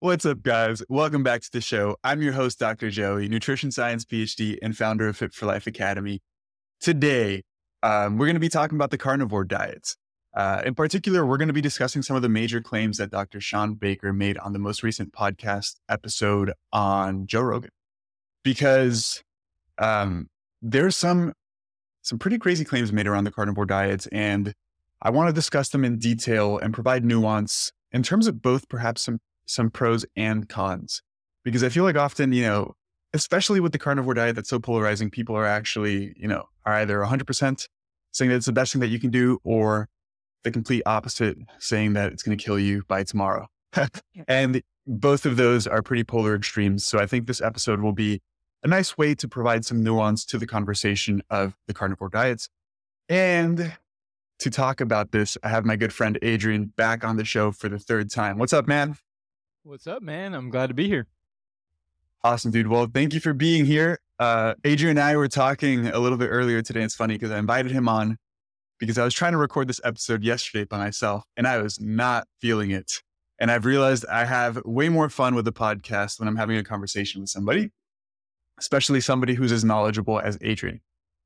What's up, guys? Welcome back to the show. I'm your host, Dr. Joey, nutrition science PhD and founder of Fit for Life Academy. Today, um, we're going to be talking about the carnivore diets. Uh, in particular, we're going to be discussing some of the major claims that Dr. Shawn Baker made on the most recent podcast episode on Joe Rogan, because um, there's some some pretty crazy claims made around the carnivore diets, and I want to discuss them in detail and provide nuance in terms of both perhaps some some pros and cons because I feel like often, you know, especially with the carnivore diet that's so polarizing, people are actually, you know, are either 100% saying that it's the best thing that you can do or the complete opposite, saying that it's going to kill you by tomorrow. and both of those are pretty polar extremes. So I think this episode will be a nice way to provide some nuance to the conversation of the carnivore diets. And to talk about this, I have my good friend Adrian back on the show for the third time. What's up, man? What's up, man? I'm glad to be here. Awesome, dude. Well, thank you for being here. Uh, Adrian and I were talking a little bit earlier today. It's funny because I invited him on because I was trying to record this episode yesterday by myself and I was not feeling it. And I've realized I have way more fun with the podcast when I'm having a conversation with somebody, especially somebody who's as knowledgeable as Adrian.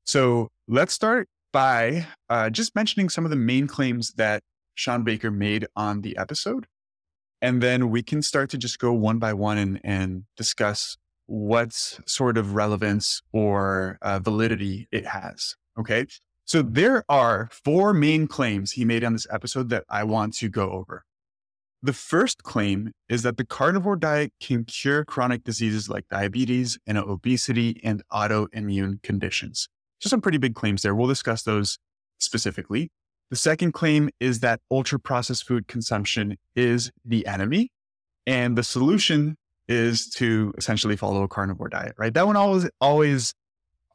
So let's start by uh, just mentioning some of the main claims that Shawn Baker made on the episode. And then we can start to just go one by one and, and discuss what sort of relevance or uh, validity it has. Okay. So there are four main claims he made on this episode that I want to go over. The first claim is that the carnivore diet can cure chronic diseases like diabetes and obesity and autoimmune conditions. So some pretty big claims there. We'll discuss those specifically. The second claim is that ultra processed food consumption is the enemy. And the solution is to essentially follow a carnivore diet, right? That one always, always,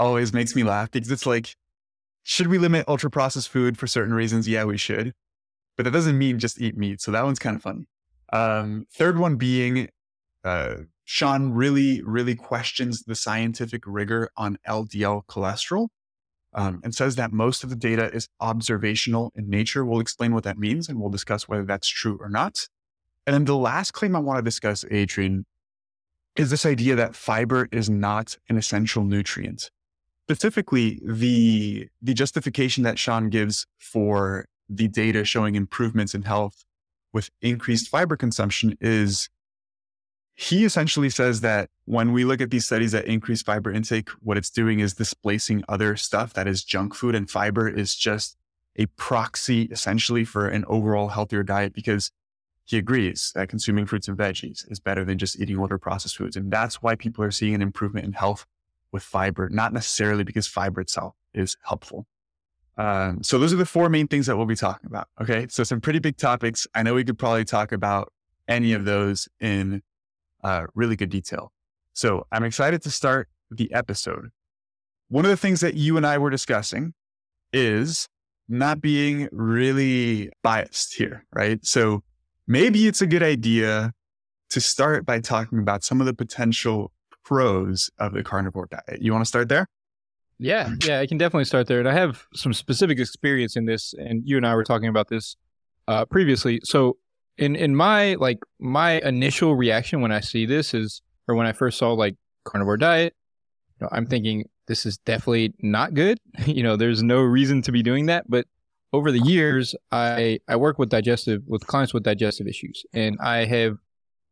always makes me laugh because it's like, should we limit ultra processed food for certain reasons? Yeah, we should. But that doesn't mean just eat meat. So that one's kind of funny. Um, third one being, uh, Shawn really, really questions the scientific rigor on LDL cholesterol um, and says that most of the data is observational in nature. We'll explain what that means and we'll discuss whether that's true or not. And then the last claim I want to discuss, Adrian, is this idea that fiber is not an essential nutrient. Specifically, the, the justification that Shawn gives for the data showing improvements in health with increased fiber consumption is he essentially says that when we look at these studies that increase fiber intake, what it's doing is displacing other stuff that is junk food, and fiber is just a proxy essentially for an overall healthier diet because he agrees that consuming fruits and veggies is better than just eating ultra processed foods. And that's why people are seeing an improvement in health with fiber, not necessarily because fiber itself is helpful. Um, so those are the four main things that we'll be talking about. Okay. So some pretty big topics. I know we could probably talk about any of those in uh, really good detail. So I'm excited to start the episode. One of the things that you and I were discussing is not being really biased here, right? So maybe it's a good idea to start by talking about some of the potential pros of the carnivore diet. You want to start there? Yeah, yeah, I can definitely start there. And I have some specific experience in this, and you and I were talking about this uh, previously. So in in my like my initial reaction when I see this is or when I first saw like carnivore diet, you know, I'm thinking this is definitely not good. you know, there's no reason to be doing that. But over the years, I I work with digestive with clients with digestive issues, and I have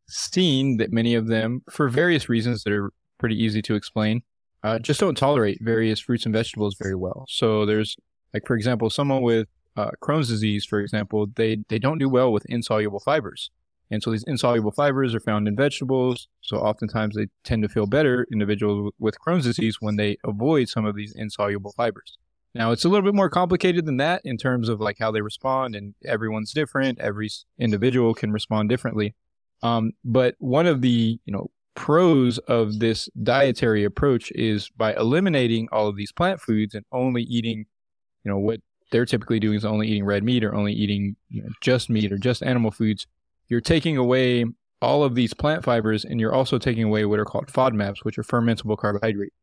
seen that many of them, for various reasons that are pretty easy to explain, uh, just don't tolerate various fruits and vegetables very well. So there's like for example, someone with uh, Crohn's disease, for example, they, they don't do well with insoluble fibers. And so these insoluble fibers are found in vegetables. So oftentimes they tend to feel better, individuals with Crohn's disease, when they avoid some of these insoluble fibers. Now it's a little bit more complicated than that in terms of like how they respond, and everyone's different. Every individual can respond differently. Um, but one of the you know pros of this dietary approach is by eliminating all of these plant foods and only eating, you know, what they're typically doing is only eating red meat or only eating you know, just meat or just animal foods, you're taking away all of these plant fibers and you're also taking away what are called FODMAPs, which are fermentable carbohydrate.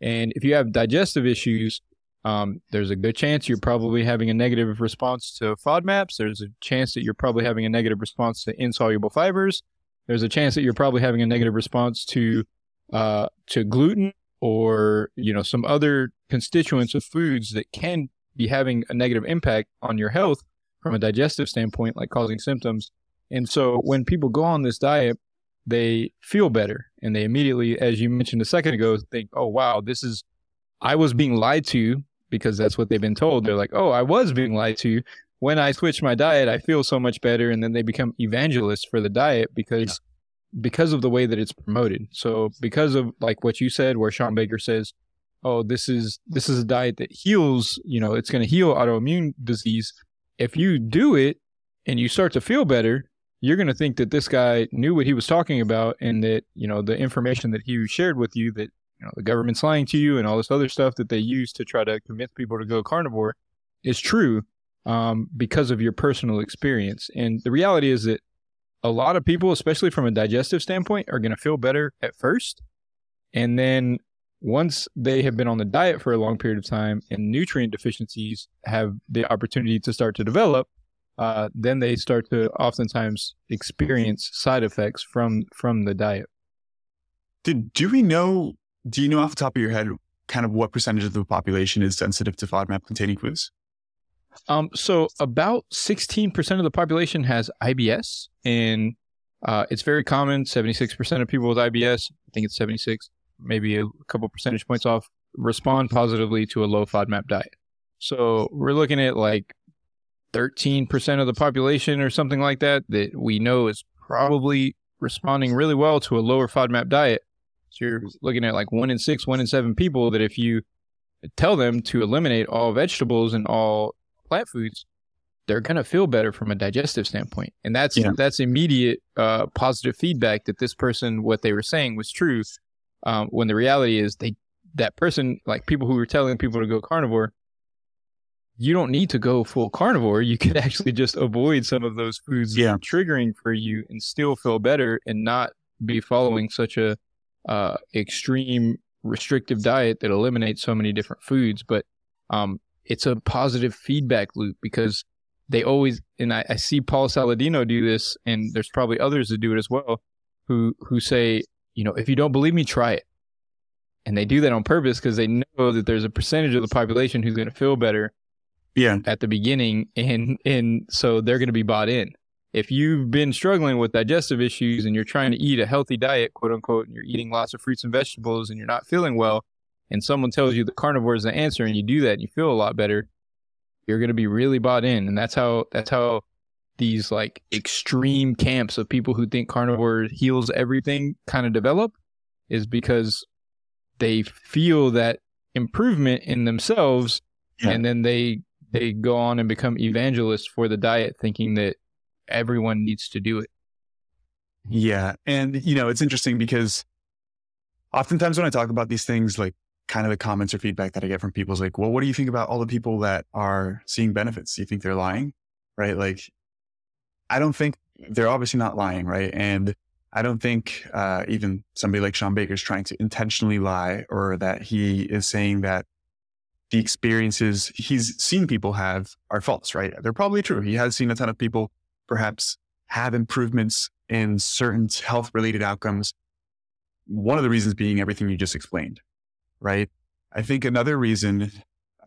And if you have digestive issues, um, there's a good chance you're probably having a negative response to FODMAPs. There's a chance that you're probably having a negative response to insoluble fibers. there's a chance that you're probably having a negative response to uh, to gluten or you know some other constituents of foods that can be having a negative impact on your health from a digestive standpoint, like causing symptoms. And so when people go on this diet, they feel better and they immediately, as you mentioned a second ago, think, oh, wow, this is, I was being lied to because that's what they've been told. They're like, oh, I was being lied to. When I switch my diet, I feel so much better. And then they become evangelists for the diet because. Yeah. Because of the way that it's promoted. So because of like what you said, where Shawn Baker says, oh, this is this is a diet that heals, you know, it's going to heal autoimmune disease. If you do it and you start to feel better, you're going to think that this guy knew what he was talking about and that, you know, the information that he shared with you that, you know, the government's lying to you and all this other stuff that they use to try to convince people to go carnivore is true um, because of your personal experience. And the reality is that a lot of people, especially from a digestive standpoint, are going to feel better at first. And then once they have been on the diet for a long period of time and nutrient deficiencies have the opportunity to start to develop, uh, then they start to oftentimes experience side effects from from the diet. Did do we know? Do you know off the top of your head kind of what percentage of the population is sensitive to FODMAP containing foods? Um, so about 16% of the population has IBS, and uh, it's very common. 76% of people with IBS, I think it's 76, maybe a couple percentage points off, respond positively to a low FODMAP diet. So we're looking at like 13% of the population or something like that that we know is probably responding really well to a lower FODMAP diet. So you're looking at like one in six, one in seven people that if you tell them to eliminate all vegetables and all plant foods, they're gonna feel better from a digestive standpoint, and that's yeah. that's immediate uh, positive feedback that this person what they were saying was true. Um, when the reality is they that person like people who were telling people to go carnivore, you don't need to go full carnivore. You could actually just avoid some of those foods yeah. triggering for you and still feel better and not be following such a uh, extreme restrictive diet that eliminates so many different foods. But um, it's a positive feedback loop because they always and I, I see Paul Saladino do this, and there's probably others that do it as well, who who say, you know, if you don't believe me, try it. And they do that on purpose because they know that there's a percentage of the population who's going to feel better yeah. at the beginning and and so they're going to be bought in. If you've been struggling with digestive issues and you're trying to eat a healthy diet quote unquote and you're eating lots of fruits and vegetables and you're not feeling well and someone tells you the carnivore is the answer and you do that and you feel a lot better you're going to be really bought in. And that's how that's how these like extreme camps of people who think carnivore heals everything kind of develop is because they feel that improvement in themselves yeah. and then they they go on and become evangelists for the diet, thinking that everyone needs to do it. Yeah. And, you know, it's interesting because oftentimes when I talk about these things, like kind of the comments or feedback that I get from people is like, well, what do you think about all the people that are seeing benefits? Do you think they're lying? Right. Like, I don't think they're obviously not lying. Right. And I don't think uh, even somebody like Shawn Baker is trying to intentionally lie or that he is saying that the experiences he's seen people have are false, right? They're probably true. He has seen a ton of people perhaps have improvements in certain health related outcomes. One of the reasons being everything you just explained, right? I think another reason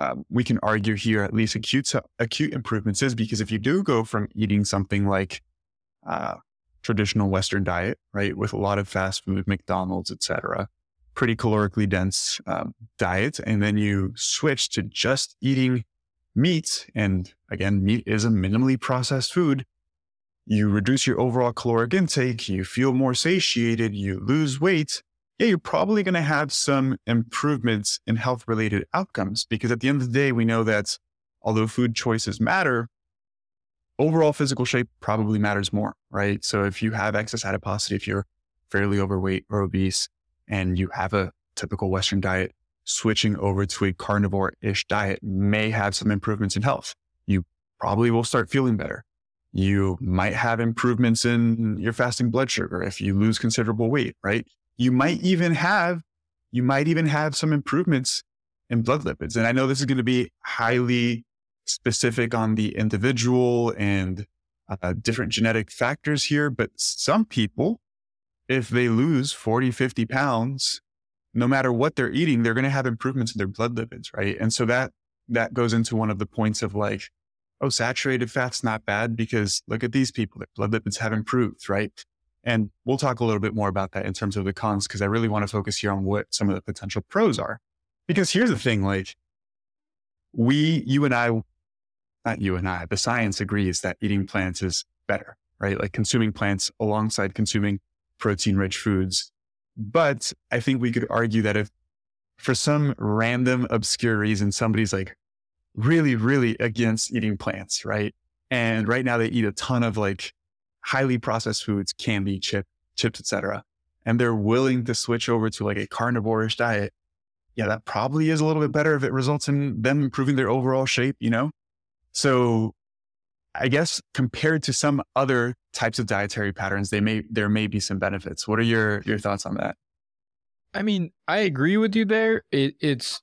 um, we can argue here, at least acute, acute improvements is because if you do go from eating something like uh, traditional Western diet, right, with a lot of fast food, McDonald's, etc., pretty calorically dense um, diet, and then you switch to just eating meat, and again, meat is a minimally processed food, you reduce your overall caloric intake, you feel more satiated, you lose weight, yeah, you're probably going to have some improvements in health related outcomes because at the end of the day, we know that although food choices matter, overall physical shape probably matters more, right? So if you have excess adiposity, if you're fairly overweight or obese, and you have a typical Western diet, switching over to a carnivore ish diet may have some improvements in health. You probably will start feeling better. You might have improvements in your fasting blood sugar if you lose considerable weight, right? You might even have, you might even have some improvements in blood lipids. And I know this is going to be highly specific on the individual and uh, different genetic factors here, but some people if they lose 40, 50 pounds, no matter what they're eating, they're going to have improvements in their blood lipids, right? And so that that goes into one of the points of like, oh, saturated fat's not bad because look at these people, their blood lipids have improved, right? And we'll talk a little bit more about that in terms of the cons because I really want to focus here on what some of the potential pros are. Because here's the thing, like we, you and I, not you and I, the science agrees that eating plants is better, right? Like consuming plants alongside consuming protein rich foods. But I think we could argue that if for some random obscure reason, somebody's like really, really against eating plants, right? And right now they eat a ton of like highly processed foods, candy, chip, chips, etc. And they're willing to switch over to like a carnivore-ish diet. Yeah, that probably is a little bit better if it results in them improving their overall shape, you know? So I guess compared to some other types of dietary patterns, they may there may be some benefits. What are your your thoughts on that? I mean, I agree with you there. It, it's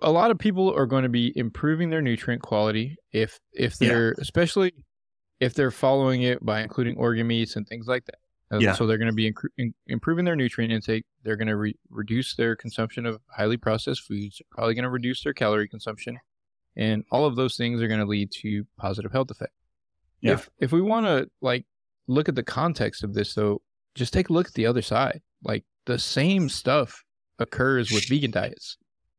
a lot of people are going to be improving their nutrient quality if if they're yeah. especially if they're following it by including organ meats and things like that. Uh, yeah. So they're going to be inc- improving their nutrient intake. They're going to re- reduce their consumption of highly processed foods. Probably going to reduce their calorie consumption, and all of those things are going to lead to positive health effects. Yeah. If if we want to like look at the context of this, though, just take a look at the other side. Like the same stuff occurs with vegan diets.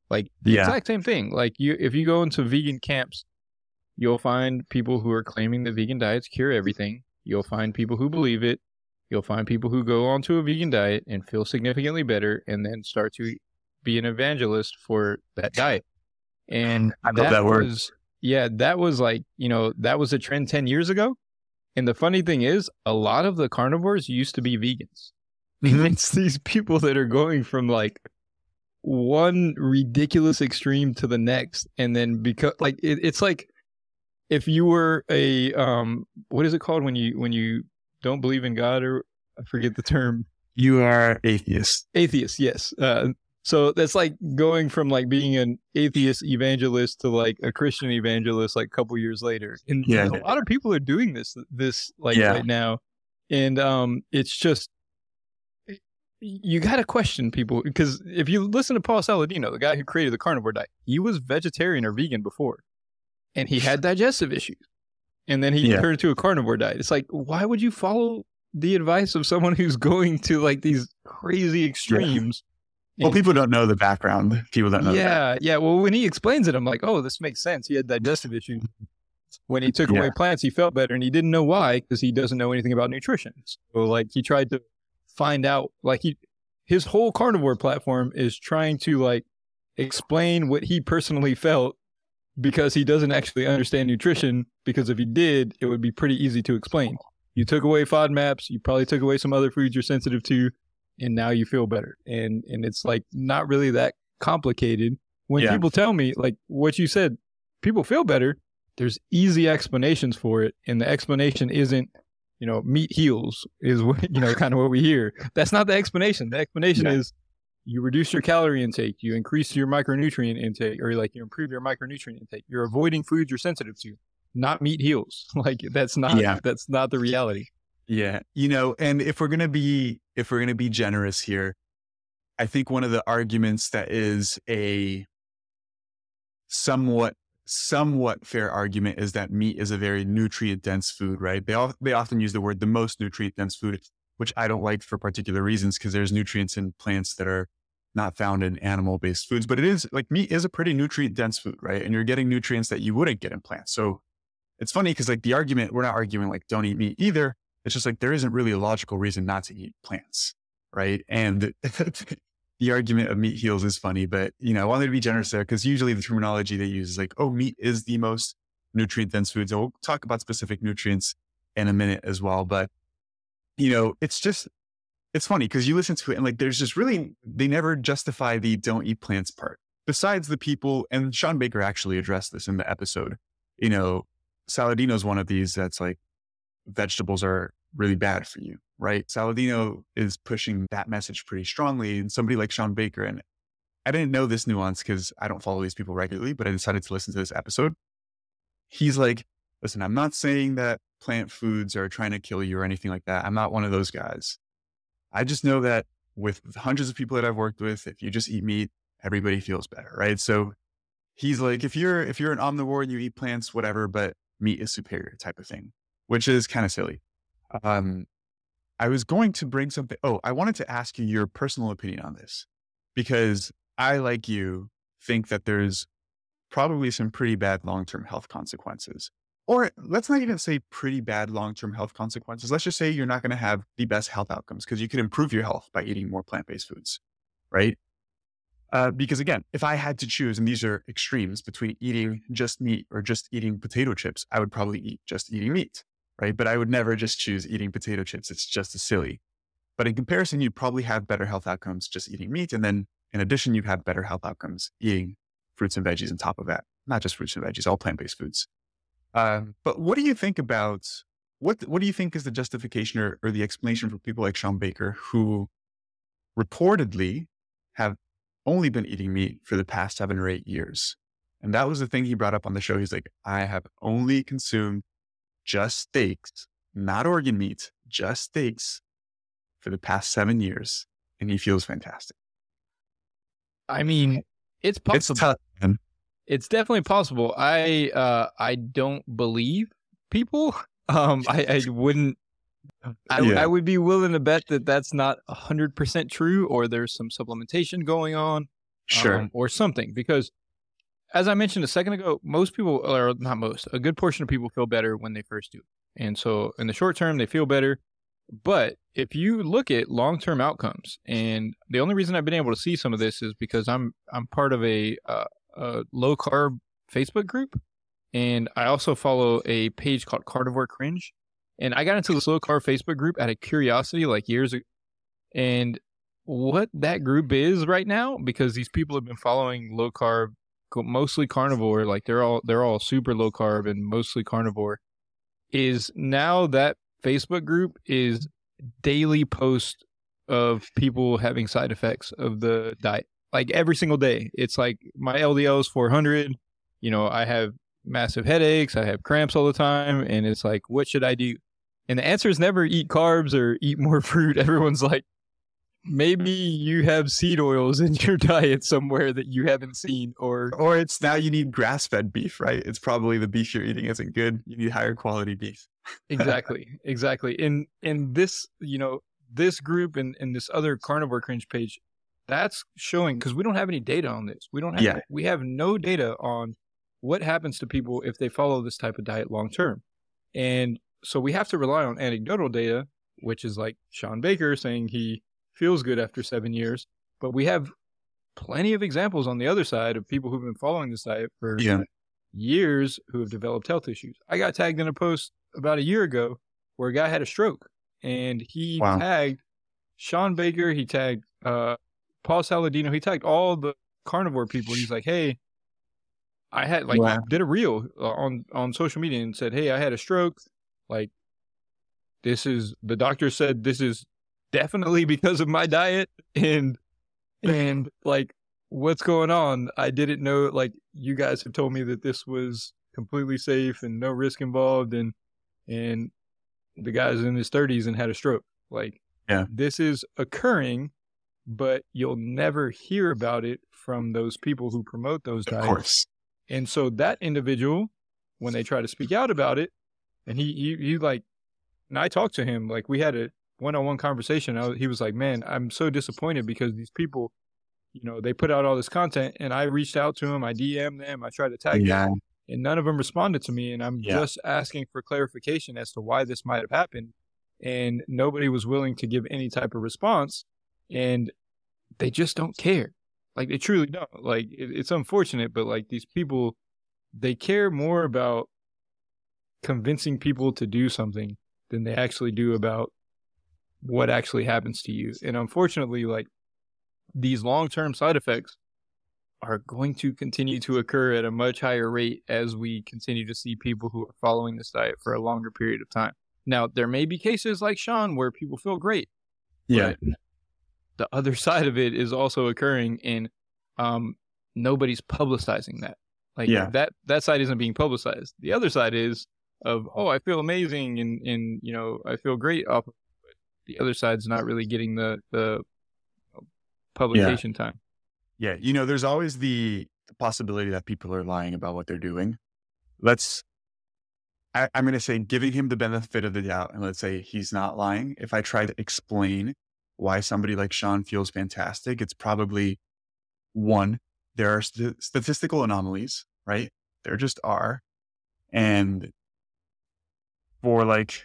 Like the yeah. exact same thing. Like you, if you go into vegan camps, you'll find people who are claiming that vegan diets cure everything. You'll find people who believe it. You'll find people who go onto a vegan diet and feel significantly better, and then start to be an evangelist for that diet. And I love that, that word. Was, yeah, that was like you know that was a trend ten years ago. And the funny thing is, a lot of the carnivores used to be vegans. Mm-hmm. it's these people that are going from like one ridiculous extreme to the next, and then because like it, it's like if you were a um what is it called when you when you don't believe in God or I forget the term. You are atheist. Atheist, yes. Uh, so that's like going from like being an atheist evangelist to like a Christian evangelist like a couple years later. And yeah. a lot of people are doing this this like yeah. right now. And um it's just you got to question people because if you listen to Paul Saladino, the guy who created the carnivore diet, he was vegetarian or vegan before, and he had digestive issues, and then he yeah. turned to a carnivore diet. It's like, why would you follow the advice of someone who's going to like these crazy extremes? Yeah. Well, people don't know the background. People don't know. Yeah, yeah. Well, when he explains it, I'm like, oh, this makes sense. He had digestive issues. When he took yeah. away plants, he felt better, and he didn't know why because he doesn't know anything about nutrition. So, like, he tried to find out like he his whole carnivore platform is trying to like explain what he personally felt because he doesn't actually understand nutrition because if he did it would be pretty easy to explain you took away fodmaps you probably took away some other foods you're sensitive to and now you feel better and and it's like not really that complicated when yeah. people tell me like what you said people feel better there's easy explanations for it and the explanation isn't you know, meat heals is what, you know, kind of what we hear. That's not the explanation. The explanation yeah. is you reduce your calorie intake, you increase your micronutrient intake, or like you improve your micronutrient intake. You're avoiding foods you're sensitive to. Not meat heals. Like that's not yeah. that's not the reality. Yeah. You know, and if we're gonna be if we're gonna be generous here, I think one of the arguments that is a somewhat somewhat fair argument is that meat is a very nutrient dense food, right? They all, they often use the word the most nutrient dense food, which I don't like for particular reasons because there's nutrients in plants that are not found in animal based foods. But it is like meat is a pretty nutrient dense food, right? And you're getting nutrients that you wouldn't get in plants. So it's funny because like the argument, we're not arguing like don't eat meat either. It's just like there isn't really a logical reason not to eat plants, right? And the argument of meat heals is funny, but you know, I wanted to be generous there because usually the terminology they use is like, oh, meat is the most nutrient dense food. So we'll talk about specific nutrients in a minute as well. But you know, it's just it's funny because you listen to it and like there's just really they never justify the don't eat plants part. Besides the people, and Shawn Baker actually addressed this in the episode. You know, Saladino's one of these that's like vegetables are really bad for you right? Saladino is pushing that message pretty strongly. And somebody like Shawn Baker, and I didn't know this nuance because I don't follow these people regularly, but I decided to listen to this episode. He's like, listen, I'm not saying that plant foods are trying to kill you or anything like that. I'm not one of those guys. I just know that with hundreds of people that I've worked with, if you just eat meat, everybody feels better, right? So he's like, if you're if you're an omnivore and you eat plants, whatever, but meat is superior type of thing, which is kind of silly. Um, I was going to bring something. Oh, I wanted to ask you your personal opinion on this because I, like you, think that there's probably some pretty bad long term health consequences. Or let's not even say pretty bad long term health consequences. Let's just say you're not going to have the best health outcomes because you could improve your health by eating more plant based foods, right? Uh, because again, if I had to choose, and these are extremes between eating just meat or just eating potato chips, I would probably eat just eating meat, right? But I would never just choose eating potato chips. It's just as silly. But in comparison, you'd probably have better health outcomes just eating meat. And then in addition, you'd have better health outcomes eating fruits and veggies on top of that. Not just fruits and veggies, all plant based foods. Um, but what do you think about what what do you think is the justification or, or the explanation for people like Shawn Baker who reportedly have only been eating meat for the past seven or eight years? And that was the thing he brought up on the show. He's like, I have only consumed just steaks, not organ meat, just steaks for the past seven years. And he feels fantastic. I mean, it's possible. It's tough, man. It's definitely possible. I uh I don't believe people. Um I, I wouldn't I, Yeah. I would be willing to bet that that's not 100% true or there's some supplementation going on Sure. um, or something because as I mentioned a second ago, most people or not most, a good portion of people feel better when they first do. And so in the short term they feel better, but if you look at long-term outcomes and the only reason I've been able to see some of this is because I'm I'm part of a uh, a low carb Facebook group and I also follow a page called Carnivore Cringe. And I got into this low carb Facebook group out of curiosity like years ago. And what that group is right now, because these people have been following low carb, mostly carnivore, like they're all they're all super low carb and mostly carnivore, is now that Facebook group is daily post of people having side effects of the diet. Like every single day. It's like my LDL is 400. You know, I have massive headaches. I have cramps all the time. And it's like, what should I do? And the answer is never eat carbs or eat more fruit. Everyone's like, maybe you have seed oils in your diet somewhere that you haven't seen or Or it's now you need grass fed beef, right? It's probably the beef you're eating isn't good. You need higher quality beef. exactly exactly in in this you know this group and, and this other carnivore cringe page that's showing because we don't have any data on this we don't have Yeah. we have no data on what happens to people if they follow this type of diet long term and so we have to rely on anecdotal data which is like shawn baker saying he feels good after seven years but we have plenty of examples on the other side of people who've been following this diet for Yeah. years who have developed health issues. I got tagged in a post about a year ago where a guy had a stroke and he Wow. tagged Shawn Baker, he tagged uh, Paul Saladino, he tagged all the carnivore people. He's like, hey, I had like Wow. did a reel uh, on on social media and said, hey, I had a stroke. Like, this is the doctor said this is definitely because of my diet and and like what's going on? I didn't know. Like you guys have told me that this was completely safe and no risk involved, and and the guy's in his thirties and had a stroke. Like, Yeah. this is occurring, but you'll never hear about it from those people who promote those diets. Of course. And so that individual, when they try to speak out about it, and he he, he like, and I talked to him like we had a one-on-one conversation. I, was- he was like, "Man, I'm so disappointed because these people, you know, they put out all this content, and I reached out to them, I DM'd them, I tried to tag Yeah. them, and none of them responded to me. And I'm Yeah. just asking for clarification as to why this might have happened, and nobody was willing to give any type of response, and they just don't care. Like they truly don't. Like it, it's unfortunate, but like these people, they care more about convincing people to do something than they actually do about what actually happens to you. And unfortunately, like these long term side effects are going to continue to occur at a much higher rate as we continue to see people who are following this diet for a longer period of time. Now, there may be cases like Shawn where people feel great. Yeah. The other side of it is also occurring and um, nobody's publicizing that. Like Yeah. that that side isn't being publicized. The other side is of oh I feel amazing and and you know I feel great off of it. the other side's not really getting the the publication yeah. time. Yeah, you know, there's always the, the possibility that people are lying about what they're doing. Let's I, am going to say giving him the benefit of the doubt, and let's say he's not lying. If I try to explain why somebody like Shawn feels fantastic, it's probably one, there are st- statistical anomalies, right? There just are. And for like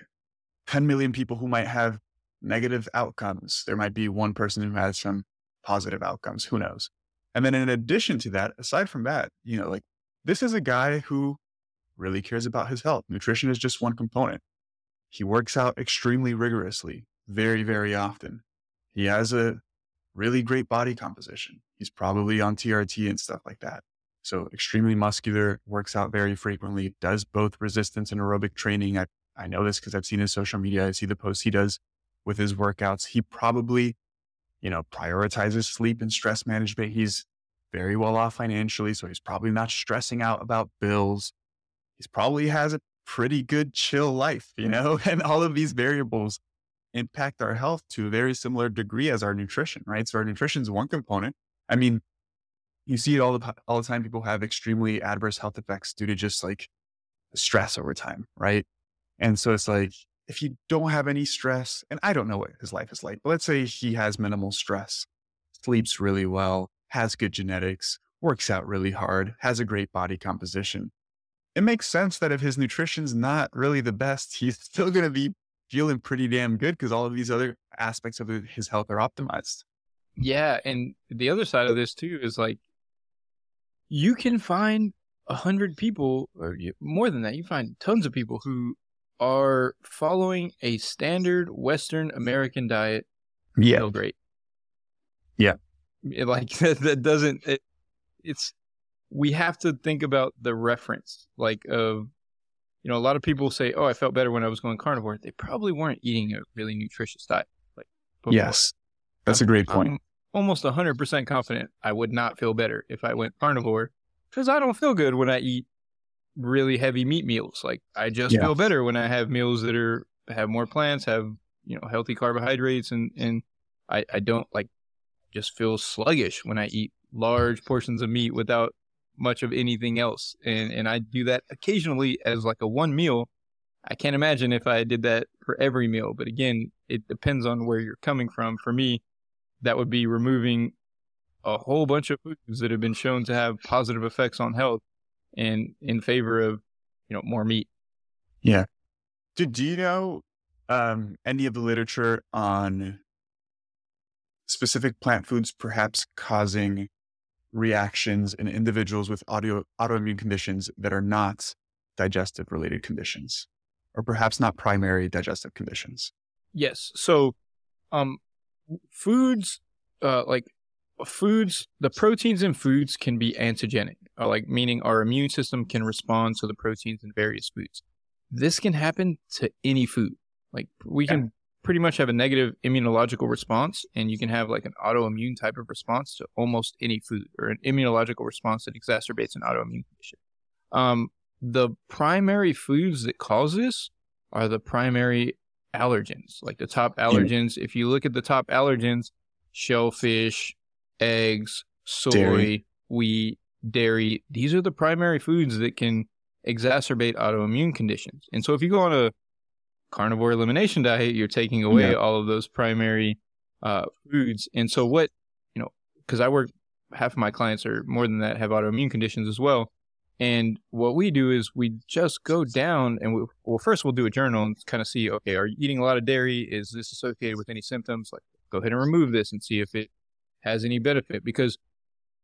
10 million people who might have negative outcomes, there might be one person who has some positive outcomes. Who knows? And then in addition to that, aside from that, you know, like this is a guy who really cares about his health. Nutrition is just one component. He works out extremely rigorously, very, very often. He has a really great body composition. He's probably on TRT and stuff like that. So extremely muscular, works out very frequently, does both resistance and aerobic training. I, I know this because I've seen his social media. I see the posts he does with his workouts. He probably, you know, prioritizes sleep and stress management. He's very well off financially. So he's probably not stressing out about bills. He's probably has a pretty good chill life, you know, and all of these variables impact our health to a very similar degree as our nutrition, right? So our nutrition is one component. I mean, you see it all the all the time. People have extremely adverse health effects due to just like stress over time, right? And so it's like if you don't have any stress, and I don't know what his life is like, but let's say he has minimal stress, sleeps really well, has good genetics, works out really hard, has a great body composition. It makes sense that if his nutrition's not really the best, he's still going to be feeling pretty damn good because all of these other aspects of his health are optimized. Yeah, and the other side of this too is like you can find a hundred people, or more than that, you find tons of people who are following a standard Western American diet. Yeah, feel great. Yeah, it, like that, that doesn't. It, it's we have to think about the reference, like of you know, a lot of people say, "Oh, I felt better when I was going carnivore." They probably weren't eating a really nutritious diet. Like, before. yes, that's I'm, a great point. I'm almost hundred percent confident I would not feel better if I went carnivore because I don't feel good when I eat really heavy meat meals. Like, I just yeah. feel better when I have meals that are have more plants, have you know healthy carbohydrates, and and I I don't like just feel sluggish when I eat large portions of meat without much of anything else. And and I do that occasionally as like a one meal. I can't imagine if I did that for every meal. But again, it depends on where you're coming from. For me, that would be removing a whole bunch of foods that have been shown to have positive effects on health and in favor of, you know, more meat. Yeah. Do, do you know um, any of the literature on specific plant foods perhaps causing reactions in individuals with audio, autoimmune conditions that are not digestive related conditions, or perhaps not primary digestive conditions. Yes. So, um, foods, uh, like foods, the proteins in foods can be antigenic, uh, like meaning our immune system can respond to the proteins in various foods. This can happen to any food. Like we can pretty much have a negative immunological response, and you can have like an autoimmune type of response to almost any food, or an immunological response that exacerbates an autoimmune condition. Um, the primary foods that cause this are the primary allergens, like the top allergens. If you look at the top allergens, shellfish, eggs, soy, dairy. wheat, dairy, these are the primary foods that can exacerbate autoimmune conditions. And so if you go on a carnivore elimination diet, you're taking away yeah. all of those primary uh, foods. And so, what, you know, because I work, half of my clients are more than that have autoimmune conditions as well. And what we do is we just go down and we, well, first we'll do a journal and kind of see, okay, are you eating a lot of dairy? Is this associated with any symptoms? Like, go ahead and remove this and see if it has any benefit. Because,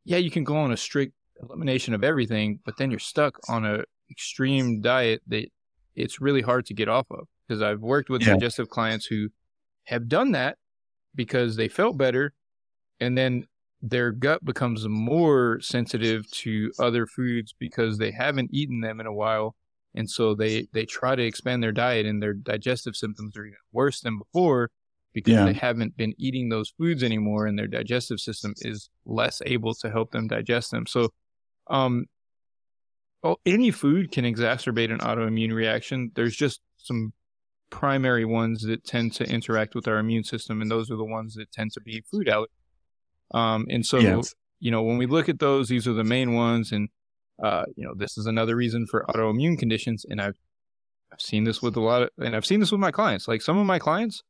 yeah, you can go on a strict elimination of everything, but then you're stuck on a extreme diet that it's really hard to get off of because I've worked with yeah. digestive clients who have done that because they felt better and then their gut becomes more sensitive to other foods because they haven't eaten them in a while and so they they try to expand their diet and their digestive symptoms are even worse than before because yeah. they haven't been eating those foods anymore and their digestive system is less able to help them digest them so um oh, any food can exacerbate an autoimmune reaction there's just some primary ones that tend to interact with our immune system, and those are the ones that tend to be food allergies. Um, and so, yes. you know, when we look at those, these are the main ones, and uh, you know, this is another reason for autoimmune conditions. And I've I've seen this with a lot of, and I've seen this with my clients. Like some of my clients,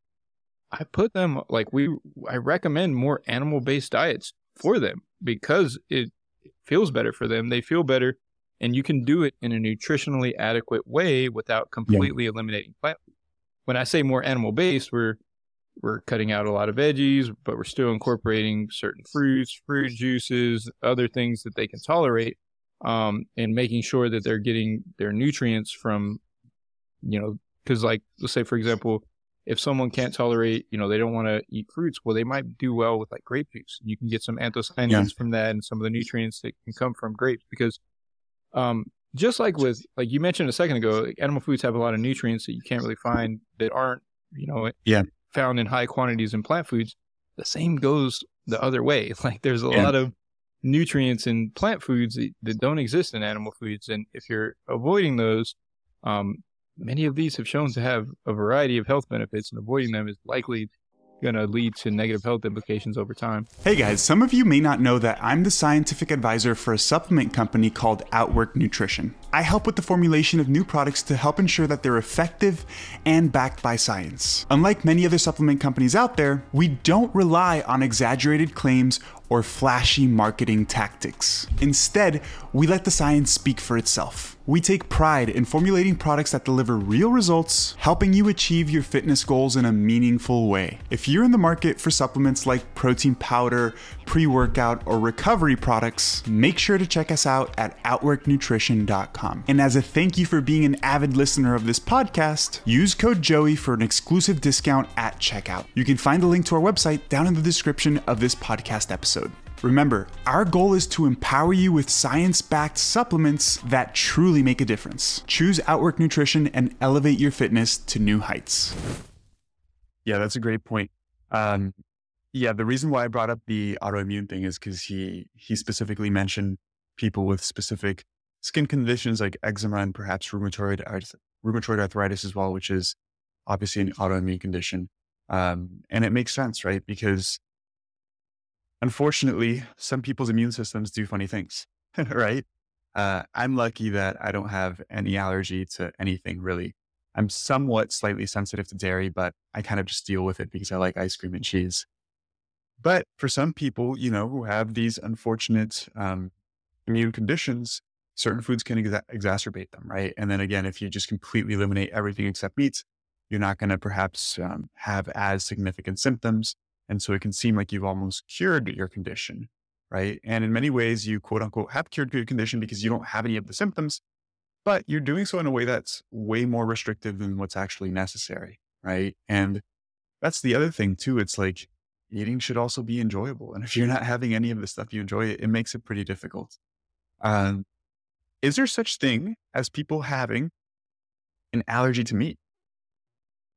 I put them like we, I recommend more animal based diets for them because it, it feels better for them. They feel better, and you can do it in a nutritionally adequate way without completely yeah. eliminating plant. When I say more animal based, we're we're cutting out a lot of veggies, but we're still incorporating certain fruits, fruit juices, other things that they can tolerate, um, and making sure that they're getting their nutrients from, you know, because like let's say for example, if someone can't tolerate, you know, they don't want to eat fruits, well, they might do well with like grape juice. You can get some anthocyanins yeah. from that and some of the nutrients that can come from grapes because, um, just like with, like you mentioned a second ago, like animal foods have a lot of nutrients that you can't really find that aren't, you know, yeah. found in high quantities in plant foods. The same goes the other way. Like there's a yeah. lot of nutrients in plant foods that, that, don't exist in animal foods. And if you're avoiding those, um, Many of these have shown to have a variety of health benefits, and avoiding them is likely going to lead to negative health implications over time. Hey guys, some of you may not know that I'm the scientific advisor for a supplement company called Outwork Nutrition. I help with the formulation of new products to help ensure that they're effective and backed by science. Unlike many other supplement companies out there, we don't rely on exaggerated claims or flashy marketing tactics. Instead, we let the science speak for itself. We take pride in formulating products that deliver real results, helping you achieve your fitness goals in a meaningful way. If you're in the market for supplements like protein powder, pre workout, or recovery products, make sure to check us out at OutworkNutrition.com. And as a thank you for being an avid listener of this podcast, use code Joey for an exclusive discount at checkout. You can find the link to our website down in the description of this podcast episode. Remember, our goal is to empower you with science backed supplements that truly make a difference. Choose Outwork Nutrition and elevate your fitness to new heights. Yeah, that's a great point. Um, yeah, the reason why I brought up the autoimmune thing is because he he specifically mentioned people with specific skin conditions like eczema and perhaps rheumatoid rheumatoid arthritis as well, which is obviously an autoimmune condition. Um, and it makes sense, right? Because unfortunately, some people's immune systems do funny things, right? Uh, I'm lucky that I don't have any allergy to anything really. I'm somewhat slightly sensitive to dairy, but I kind of just deal with it because I like ice cream and cheese. But for some people, you know, who have these unfortunate um, immune conditions, certain foods can exa- exacerbate them, right? And then again, if you just completely eliminate everything except meat, you're not going to perhaps um, have as significant symptoms. And so it can seem like you've almost cured your condition, right? And in many ways, you quote unquote have cured your condition because you don't have any of the symptoms, but you're doing so in a way that's way more restrictive than what's actually necessary, right? And that's the other thing too. It's like eating should also be enjoyable. And if you're not having any of the stuff you enjoy, it, makes it pretty difficult. Um, is there such thing as people having an allergy to meat?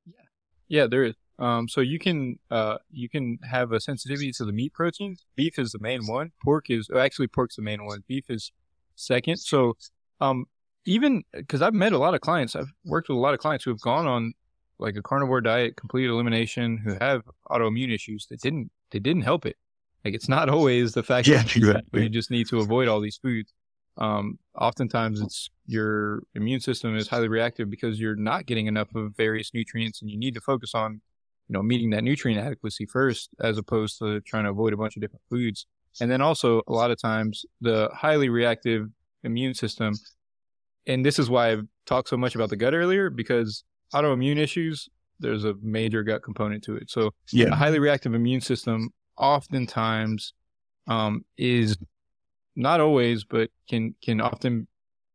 Yeah, yeah, there is. Um, so you can uh, you can have a sensitivity to the meat proteins. Beef is the main one. Pork is actually pork's the main one. Beef is second. So um, even because I've met a lot of clients, I've worked with a lot of clients who have gone on like a carnivore diet, complete elimination, who have autoimmune issues that didn't they didn't help it. Like it's not always the fact yeah, that exactly. you just need to avoid all these foods. Um, oftentimes it's your immune system is highly reactive because you're not getting enough of various nutrients and you need to focus on, you know, meeting that nutrient adequacy first as opposed to trying to avoid a bunch of different foods. And then also a lot of times the highly reactive immune system, and this is why I've talked so much about the gut earlier, because autoimmune issues, there's a major gut component to it. So yeah. a highly reactive immune system oftentimes um, is not always, but can can often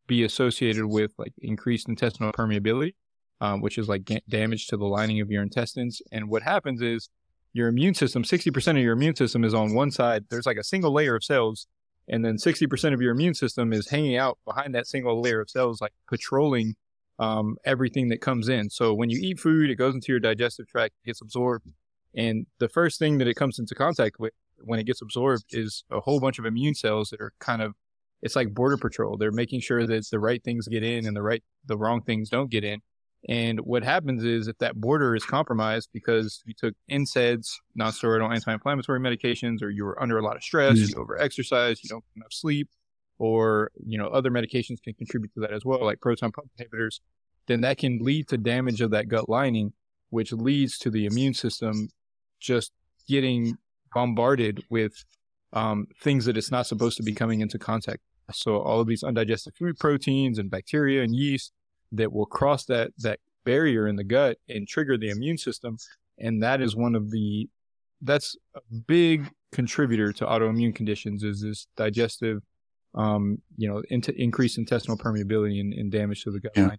be associated with like increased intestinal permeability, um, which is like damage to the lining of your intestines. And what happens is your immune system, 60% of your immune system is on one side. There's like a single layer of cells. And then 60% of your immune system is hanging out behind that single layer of cells, like patrolling um, everything that comes in. So when you eat food, it goes into your digestive tract, gets absorbed. And the first thing that it comes into contact with when it gets absorbed is a whole bunch of immune cells that are kind of, it's like border patrol. They're making sure that the right things get in and the right, the wrong things don't get in. And what happens is if that border is compromised because you took NSAIDs, non-steroidal anti-inflammatory medications, or you were under a lot of stress, mm-hmm. you overexercise, you don't get enough sleep, or you know other medications can contribute to that as well, like proton pump inhibitors, then that can lead to damage of that gut lining, which leads to the immune system just getting bombarded with um, things that it's not supposed to be coming into contact. So all of these undigested food proteins and bacteria and yeast that will cross that that barrier in the gut and trigger the immune system, and that is one of the that's a big contributor to autoimmune conditions is this digestive um, you know, into increased intestinal permeability and, and damage to the gut yeah.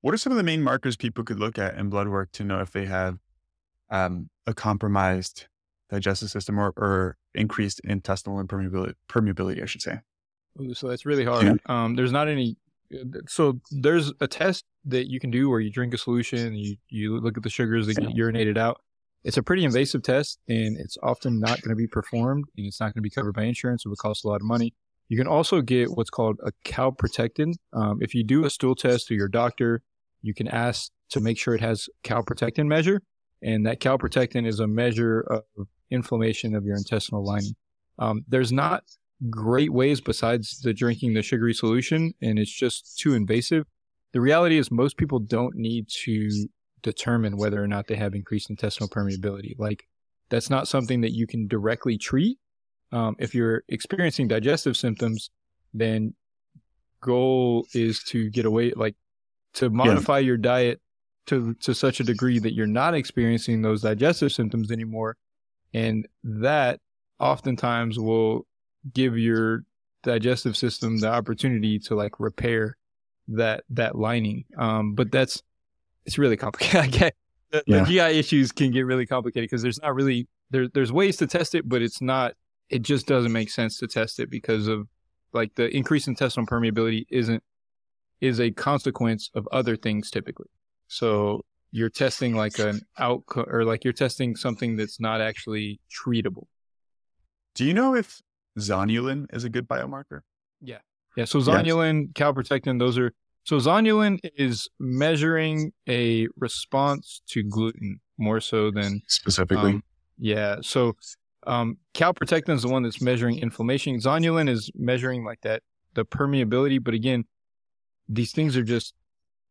What are some of the main markers people could look at in blood work to know if they have um, a compromised digestive system or, or increased intestinal permeability, permeability, I should say? So that's really hard. Yeah. Um, there's not any. So there's a test that you can do where you drink a solution, you you look at the sugars that get urinated out. It's a pretty invasive test, and it's often not going to be performed, and it's not going to be covered by insurance. It would cost a lot of money. You can also get what's called a calprotectin. Um, if you do a stool test through your doctor, you can ask to make sure it has calprotectin measure, and that calprotectin is a measure of inflammation of your intestinal lining. Um, there's not great ways besides the drinking the sugary solution, and it's just too invasive. The reality is most people don't need to determine whether or not they have increased intestinal permeability. Like that's not something that you can directly treat. Um, if you're experiencing digestive symptoms, then goal is to get away, like to modify yeah. your diet to to such a degree that you're not experiencing those digestive symptoms anymore, and that oftentimes will give your digestive system the opportunity to like repair that that lining. Um, but that's it's really complicated. the, yeah. the GI issues can get really complicated because there's not really there, there's ways to test it, but it's not. It just doesn't make sense to test it because of like the increase increased intestinal permeability isn't is a consequence of other things typically. So you're testing like an outcome or like you're testing something that's not actually treatable. Do you know if zonulin is a good biomarker? Yeah. Yeah. So zonulin, yes. calprotectin, those are so zonulin is measuring a response to gluten more so than specifically. Um, yeah. So um, calprotectin is the one that's measuring inflammation. Zonulin is measuring like that the permeability. But again, these things are just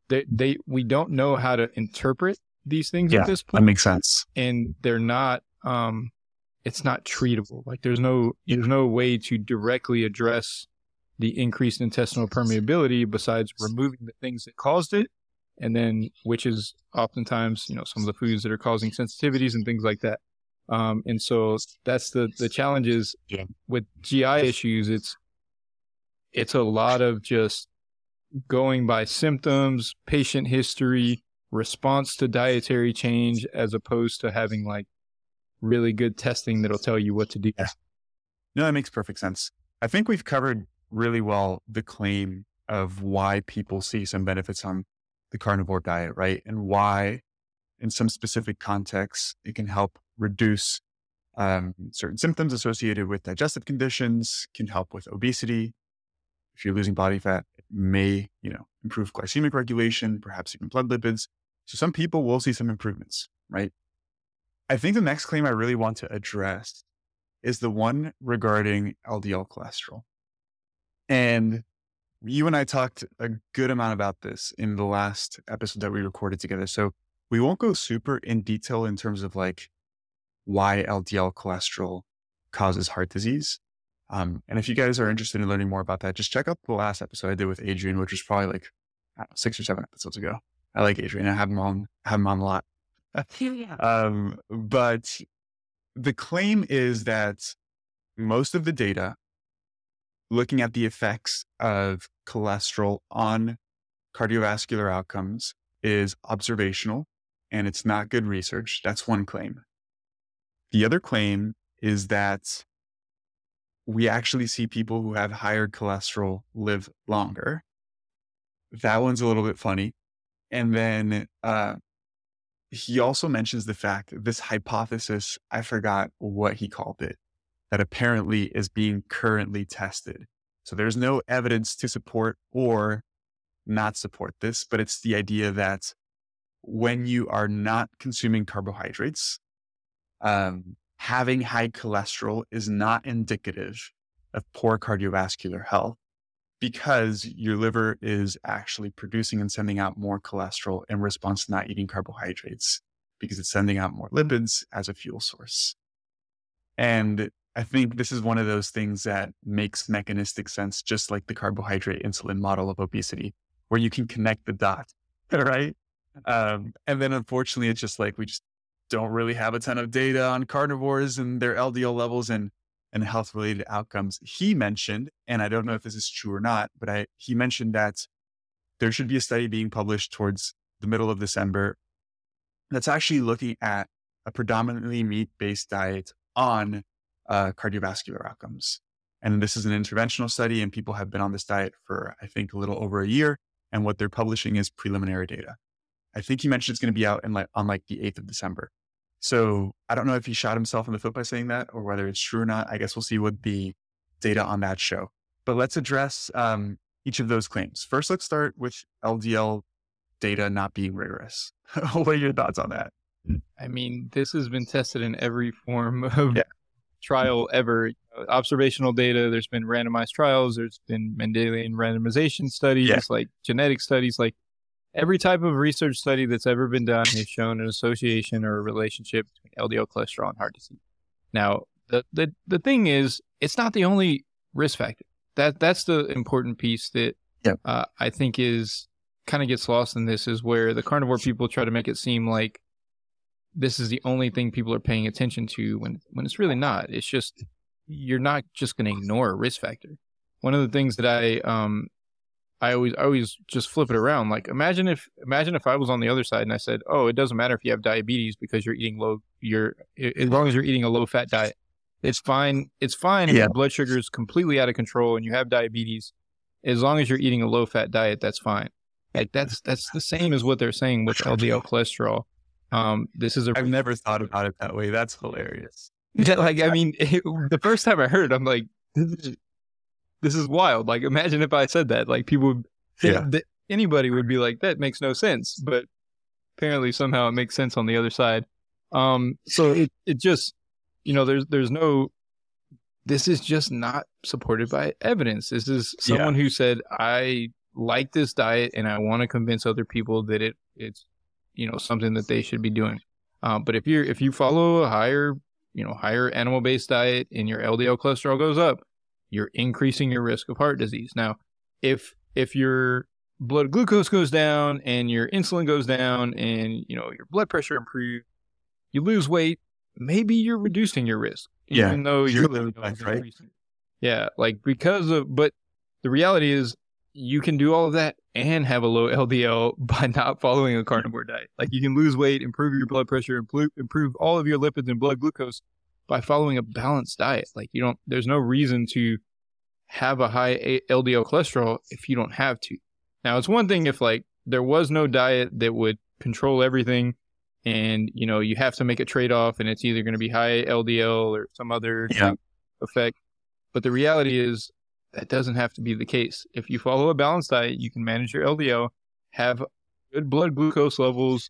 they they we don't know how to interpret these things yeah, at this point. That makes sense. And they're not um it's not treatable. Like there's no there's no way to directly address the increased intestinal permeability besides removing the things that caused it and then which is oftentimes you know some of the foods that are causing sensitivities and things like that um, and so that's the the challenges yeah. with gi issues it's it's a lot of just going by symptoms patient history response to dietary change as opposed to having like really good testing that'll tell you what to do yeah. no that makes perfect sense i think we've covered really well the claim of why people see some benefits on the carnivore diet, right? And why, in some specific contexts, it can help reduce um, certain symptoms associated with digestive conditions, can help with obesity. If you're losing body fat, it may, you know, improve glycemic regulation, perhaps even blood lipids. So some people will see some improvements, right? I think the next claim I really want to address is the one regarding LDL cholesterol. And you and I talked a good amount about this in the last episode that we recorded together. So we won't go super in detail in terms of like why LDL cholesterol causes heart disease. Um, and if you guys are interested in learning more about that, just check out the last episode I did with Adrian, which was probably like know, six or seven episodes ago. I like Adrian. I have him on, have him on a lot. um, but the claim is that most of the data looking at the effects of cholesterol on cardiovascular outcomes is observational and it's not good research. That's one claim. The other claim is that we actually see people who have higher cholesterol live longer. That one's a little bit funny. And then uh, he also mentions the fact this hypothesis, I forgot what he called it, that apparently is being currently tested. So there's no evidence to support or not support this, but it's the idea that when you are not consuming carbohydrates, um, having high cholesterol is not indicative of poor cardiovascular health because your liver is actually producing and sending out more cholesterol in response to not eating carbohydrates because it's sending out more lipids as a fuel source. And I think this is one of those things that makes mechanistic sense, just like the carbohydrate insulin model of obesity, where you can connect the dots, right? Um, and then unfortunately, it's just like we just don't really have a ton of data on carnivores and their LDL levels and and health related outcomes. He mentioned, and I don't know if this is true or not, but I he mentioned that there should be a study being published towards the middle of December that's actually looking at a predominantly meat based diet on uh, cardiovascular outcomes. And this is an interventional study, and people have been on this diet for, I think, a little over a year. And what they're publishing is preliminary data. I think he mentioned it's going to be out in like on like the 8th of December. So I don't know if he shot himself in the foot by saying that or whether it's true or not. I guess we'll see what the data on that show. But let's address um, each of those claims. First, let's start with LDL data not being rigorous. what are your thoughts on that? I mean, this has been tested in every form of Yeah. trial ever. Observational data, there's been randomized trials, there's been Mendelian randomization studies, Yeah. like genetic studies, like every type of research study that's ever been done has shown an association or a relationship between LDL cholesterol and heart disease. Now, the, the, the thing is, it's not the only risk factor. That that's the important piece that Yeah. uh, I think is kind of gets lost in this is where the carnivore people try to make it seem like this is the only thing people are paying attention to when when it's really not. It's just you're not just going to ignore a risk factor. One of the things that I um I always I always just flip it around. Like imagine if imagine if I was on the other side and I said, "Oh, it doesn't matter if you have diabetes because you're eating low you're as long as you're eating a low fat diet. It's fine. It's fine if Yeah. your blood sugar is completely out of control and you have diabetes. As long as you're eating a low fat diet, that's fine. Like that's that's the same as what they're saying with LDL cholesterol. Um, this is a I've never thought about it that way. That's hilarious. like I mean, the first time I heard, it, I'm like, this is, wild. Like, imagine if I said that. Like, people would, Yeah. th- anybody would be like, that makes no sense. But apparently, somehow it makes sense on the other side. Um, so it it just, you know, there's there's no, this is just not supported by evidence. This is Yeah. someone who said, I like this diet and I want to convince other people that it it's, you know, something that they should be doing. Um, but if you're if you follow a higher you know, higher animal based diet and your LDL cholesterol goes up, you're increasing your risk of heart disease. Now, if if your blood glucose goes down and your insulin goes down and you know your blood pressure improves, you lose weight, maybe you're reducing your risk. Yeah, Even though you're your living life, right? Yeah, like because of but the reality is you can do all of that and have a low LDL by not following a carnivore diet. Like you can lose weight, improve your blood pressure, improve, improve all of your lipids and blood glucose by following a balanced diet. Like you don't, there's no reason to have a high LDL cholesterol if you don't have to. Now it's one thing if like there was no diet that would control everything and you know you have to make a trade off and it's either going to be high LDL or some other Yeah. effect. But the reality is that doesn't have to be the case. If you follow a balanced diet, you can manage your LDL, have good blood glucose levels,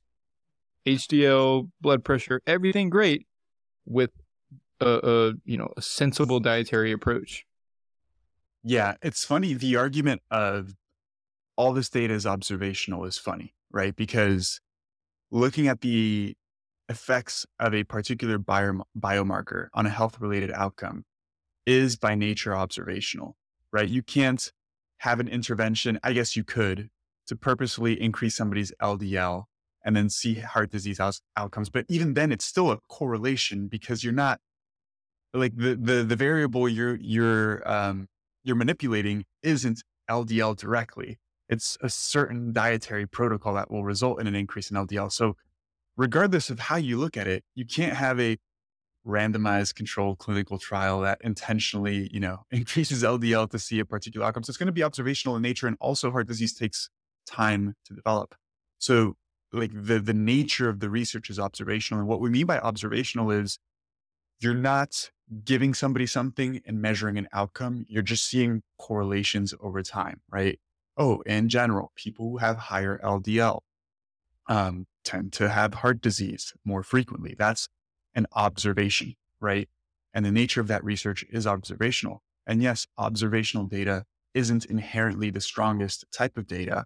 HDL, blood pressure, everything great with a, a you know a sensible dietary approach. Yeah, it's funny. The argument of all this data is observational is funny, right? Because looking at the effects of a particular bio- biomarker on a health related outcome is by nature observational, right? You can't have an intervention. I guess you could to purposely increase somebody's LDL and then see heart disease out- outcomes. But even then, it's still a correlation because you're not like the the the variable you're you're um, you're manipulating isn't LDL directly. It's a certain dietary protocol that will result in an increase in LDL. So, regardless of how you look at it, you can't have a randomized controlled clinical trial that intentionally, you know, increases LDL to see a particular outcome. So it's going to be observational in nature, and also heart disease takes time to develop. So, like the the nature of the research is observational, and what we mean by observational is you're not giving somebody something and measuring an outcome. You're just seeing correlations over time, right? oh, in general, people who have higher LDL um, tend to have heart disease more frequently. That's an observation, right? And the nature of that research is observational. And yes, observational data isn't inherently the strongest type of data.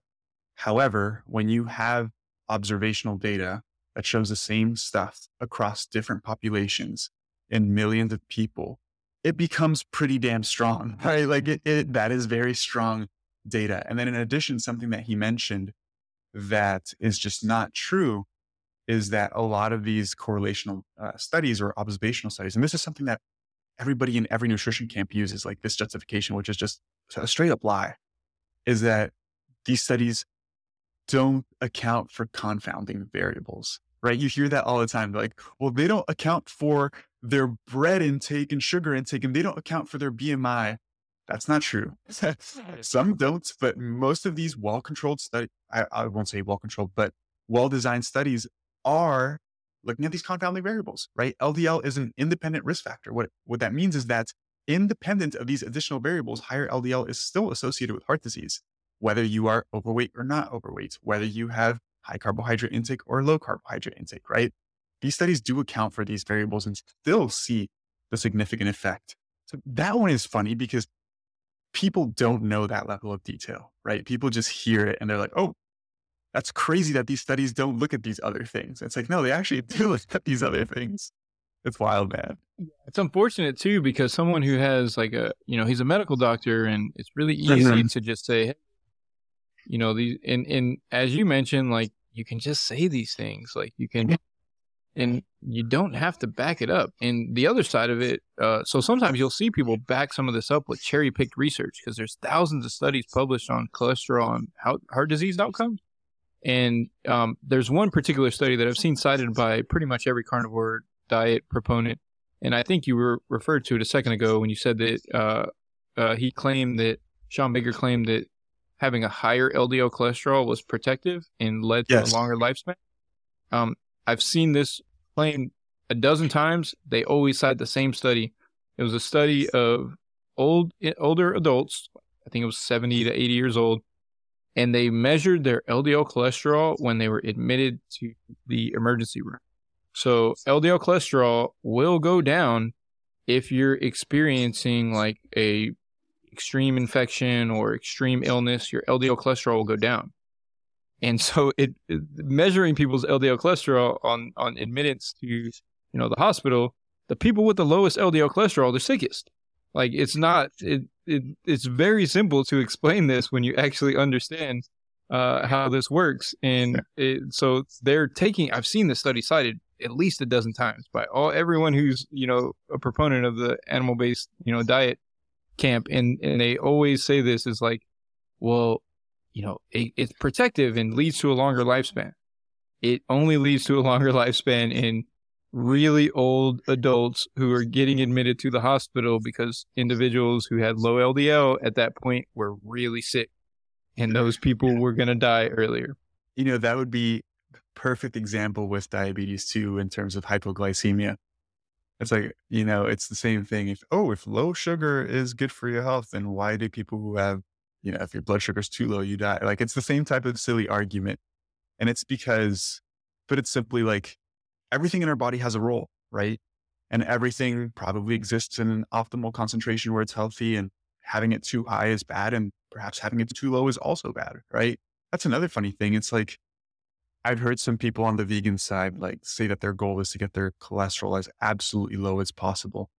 However, when you have observational data that shows the same stuff across different populations and millions of people, it becomes pretty damn strong, right? Like it, it, that is very strong data. And then in addition, something that he mentioned that is just not true is that a lot of these correlational uh, studies or observational studies, and this is something that everybody in every nutrition camp uses, like this justification, which is just a straight up lie, is that these studies don't account for confounding variables, right? You hear that all the time. Like, well, they don't account for their bread intake and sugar intake, and they don't account for their BMI. That's not true. Some don't, but most of these well controlled studies, I, I won't say well controlled, but well designed studies are looking at these confounding variables, right? LDL is an independent risk factor. What, what that means is that independent of these additional variables, higher LDL is still associated with heart disease, whether you are overweight or not overweight, whether you have high carbohydrate intake or low carbohydrate intake, right? These studies do account for these variables and still see the significant effect. So that one is funny because people don't know that level of detail, right? People just hear it and they're like, oh, that's crazy that these studies don't look at these other things. It's like, no, they actually do look at these other things. It's wild, man. It's unfortunate too, because someone who has like a, you know, he's a medical doctor and it's really easy mm-hmm. to just say, hey, you know, these, and, and as you mentioned, like you can just say these things, like you can, and you don't have to back it up. And the other side of it, uh, so sometimes you'll see people back some of this up with cherry picked research because there's thousands of studies published on cholesterol and heart disease outcomes. And um, there's one particular study that I've seen cited by pretty much every carnivore diet proponent. And I think you were referred to it a second ago when you said that uh, uh, he claimed that Shawn Baker claimed that having a higher LDL cholesterol was protective and led to yes. a longer lifespan. Um, I've seen this claim a dozen times. They always cite the same study. It was a study of old older adults. I think it was 70 to 80 years old and they measured their LDL cholesterol when they were admitted to the emergency room. So LDL cholesterol will go down if you're experiencing like a extreme infection or extreme illness, your LDL cholesterol will go down. And so it, it measuring people's LDL cholesterol on on admittance to you know the hospital, the people with the lowest LDL cholesterol, are the sickest. Like it's not it, it it's very simple to explain this when you actually understand uh, how this works. And it, so they're taking. I've seen the study cited at least a dozen times by all everyone who's you know a proponent of the animal based you know diet camp, and and they always say this is like, well, you know, it, it's protective and leads to a longer lifespan. It only leads to a longer lifespan in really old adults who are getting admitted to the hospital because individuals who had low LDL at that point were really sick and those people were going to die earlier. You know, that would be perfect example with diabetes too in terms of hypoglycemia. It's like, you know, it's the same thing. If oh, if low sugar is good for your health, then why do people who have, you know, if your blood sugar is too low, you die? Like it's the same type of silly argument. And it's because but it's simply like everything in our body has a role, right? And everything probably exists in an optimal concentration where it's healthy and having it too high is bad and perhaps having it too low is also bad, right? That's another funny thing. It's like I've heard some people on the vegan side like say that their goal is to get their cholesterol as absolutely low as possible.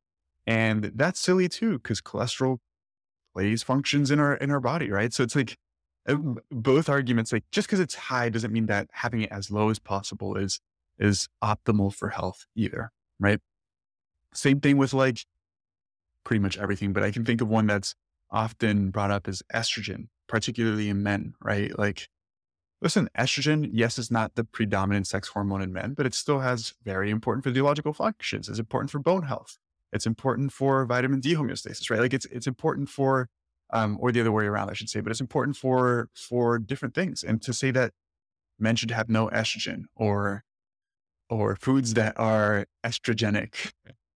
And that's silly too, because cholesterol plays functions in our in our body, right? So it's like uh, both arguments, like just because it's high doesn't mean that having it as low as possible is is optimal for health either, right? Same thing with like pretty much everything, but I can think of one that's often brought up as estrogen, particularly in men, right? Like, listen, estrogen, yes, is not the predominant sex hormone in men, but it still has very important physiological functions. It's important for bone health. It's important for vitamin D homeostasis, right? Like it's it's important for um, or the other way around, I should say, but it's important for for different things. And to say that men should have no estrogen or or foods that are estrogenic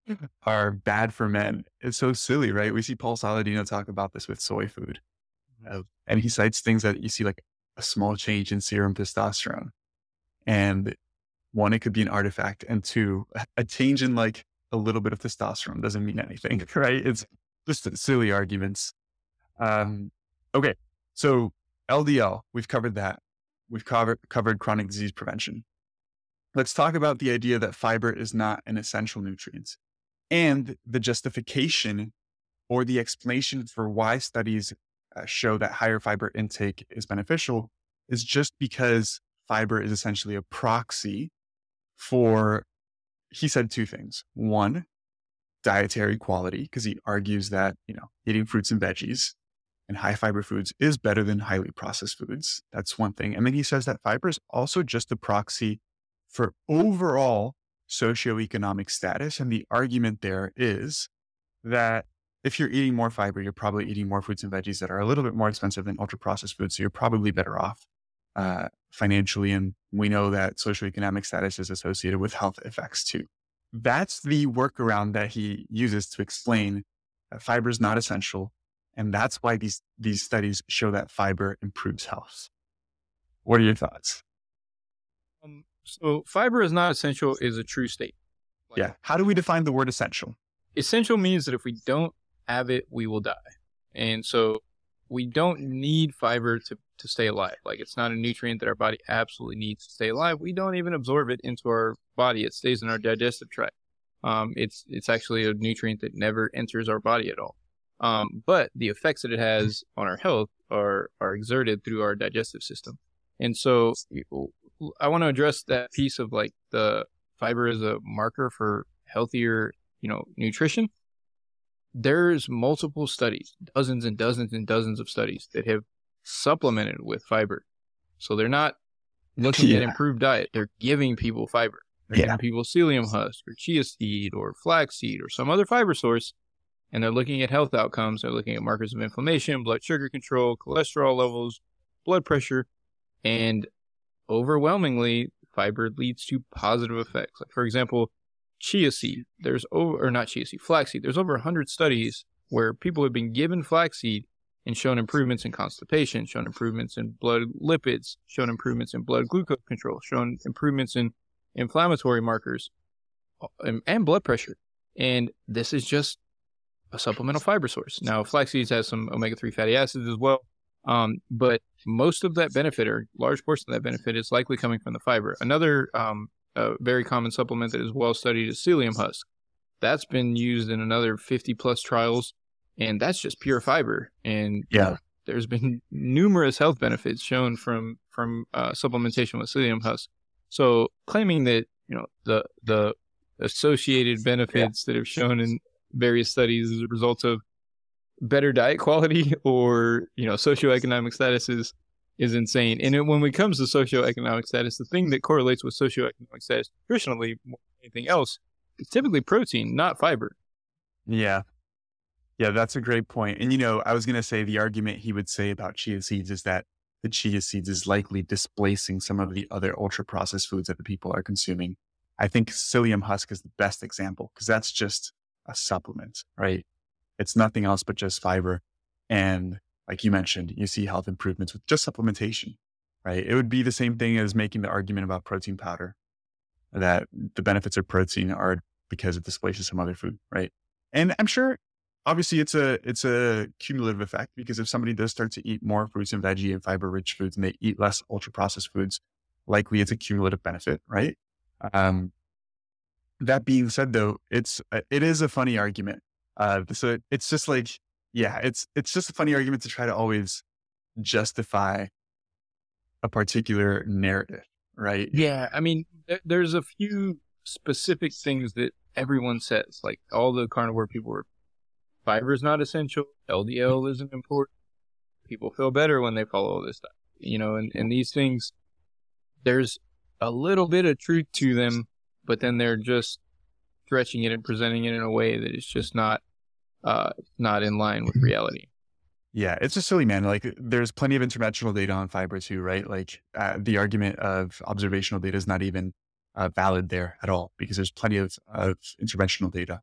are bad for men. It's so silly, right? We see Paul Saladino talk about this with soy food. of, and he cites things that you see like a small change in serum testosterone. And one, it could be an artifact. And two, a change in like a little bit of testosterone doesn't mean anything, right? It's just silly arguments. Um, okay. So LDL, we've covered that. We've covered, covered chronic disease prevention. Let's talk about the idea that fiber is not an essential nutrient and the justification or the explanation for why studies uh, show that higher fiber intake is beneficial is just because fiber is essentially a proxy for, he said two things. One, dietary quality, because he argues that, you know, eating fruits and veggies and high fiber foods is better than highly processed foods. That's one thing. And then he says that fiber is also just a proxy for overall socioeconomic status. And the argument there is that if you're eating more fiber, you're probably eating more fruits and veggies that are a little bit more expensive than ultra processed foods. So you're probably better off uh, financially. And we know that socioeconomic status is associated with health effects too. That's the workaround that he uses to explain that fiber is not essential. And that's why these, these studies show that fiber improves health. What are your thoughts? Um, so fiber is not essential is a true state. Like, yeah. How do we define the word essential? Essential means that if we don't have it, we will die. And so we don't need fiber to, to stay alive. Like it's not a nutrient that our body absolutely needs to stay alive. We don't even absorb it into our body. It stays in our digestive tract. Um, it's it's actually a nutrient that never enters our body at all. Um, but the effects that it has on our health are are exerted through our digestive system. And so I want to address that piece of like the fiber as a marker for healthier, you know, nutrition there's multiple studies, dozens and dozens and dozens of studies that have supplemented with fiber. So they're not looking yeah. at improved diet. They're giving people fiber. They're yeah. giving people psyllium husk or chia seed or flaxseed or some other fiber source. And they're looking at health outcomes. They're looking at markers of inflammation, blood sugar control, cholesterol levels, blood pressure. And overwhelmingly, fiber leads to positive effects. Like, for example, chia seed. There's over, or not chia seed, flaxseed. There's over 100 studies where people have been given flaxseed and shown improvements in constipation, shown improvements in blood lipids, shown improvements in blood glucose control, shown improvements in inflammatory markers and, and blood pressure. And this is just a supplemental fiber source. Now, flax has some omega 3 fatty acids as well. Um, but most of that benefit, or large portion of that benefit, is likely coming from the fiber. Another um, a very common supplement that is well studied is psyllium husk. That's been used in another 50 plus trials, and that's just pure fiber. And yeah, there's been numerous health benefits shown from from uh, supplementation with psyllium husk. So claiming that you know the the associated benefits yeah. that have shown in various studies as a result of better diet quality or you know socioeconomic statuses is insane. And it, when it comes to socioeconomic status, the thing that correlates with socioeconomic status nutritionally more than anything else is typically protein, not fiber. Yeah. Yeah, that's a great point. And you know, I was going to say the argument he would say about chia seeds is that the chia seeds is likely displacing some of the other ultra processed foods that the people are consuming. I think psyllium husk is the best example because that's just a supplement, right? It's nothing else but just fiber. And like you mentioned, you see health improvements with just supplementation, right? It would be the same thing as making the argument about protein powder that the benefits of protein are because it displaces some other food, right? And I'm sure obviously it's a it's a cumulative effect because if somebody does start to eat more fruits and veggie and fiber rich foods and they eat less ultra processed foods, likely it's a cumulative benefit, right? Um, that being said, though, it's it is a funny argument. Uh, so it's just like yeah, it's it's just a funny argument to try to always justify a particular narrative, right? Yeah, I mean, there's a few specific things that everyone says, like all the carnivore people were fiber is not essential, LDL mm-hmm. isn't important. People feel better when they follow all this stuff, you know, and, and these things, there's a little bit of truth to them, but then they're just stretching it and presenting it in a way that is just not uh, not in line with reality. Yeah, it's just silly, man. Like, there's plenty of interventional data on fiber too, right? Like, uh, the argument of observational data is not even uh, valid there at all because there's plenty of, of interventional data.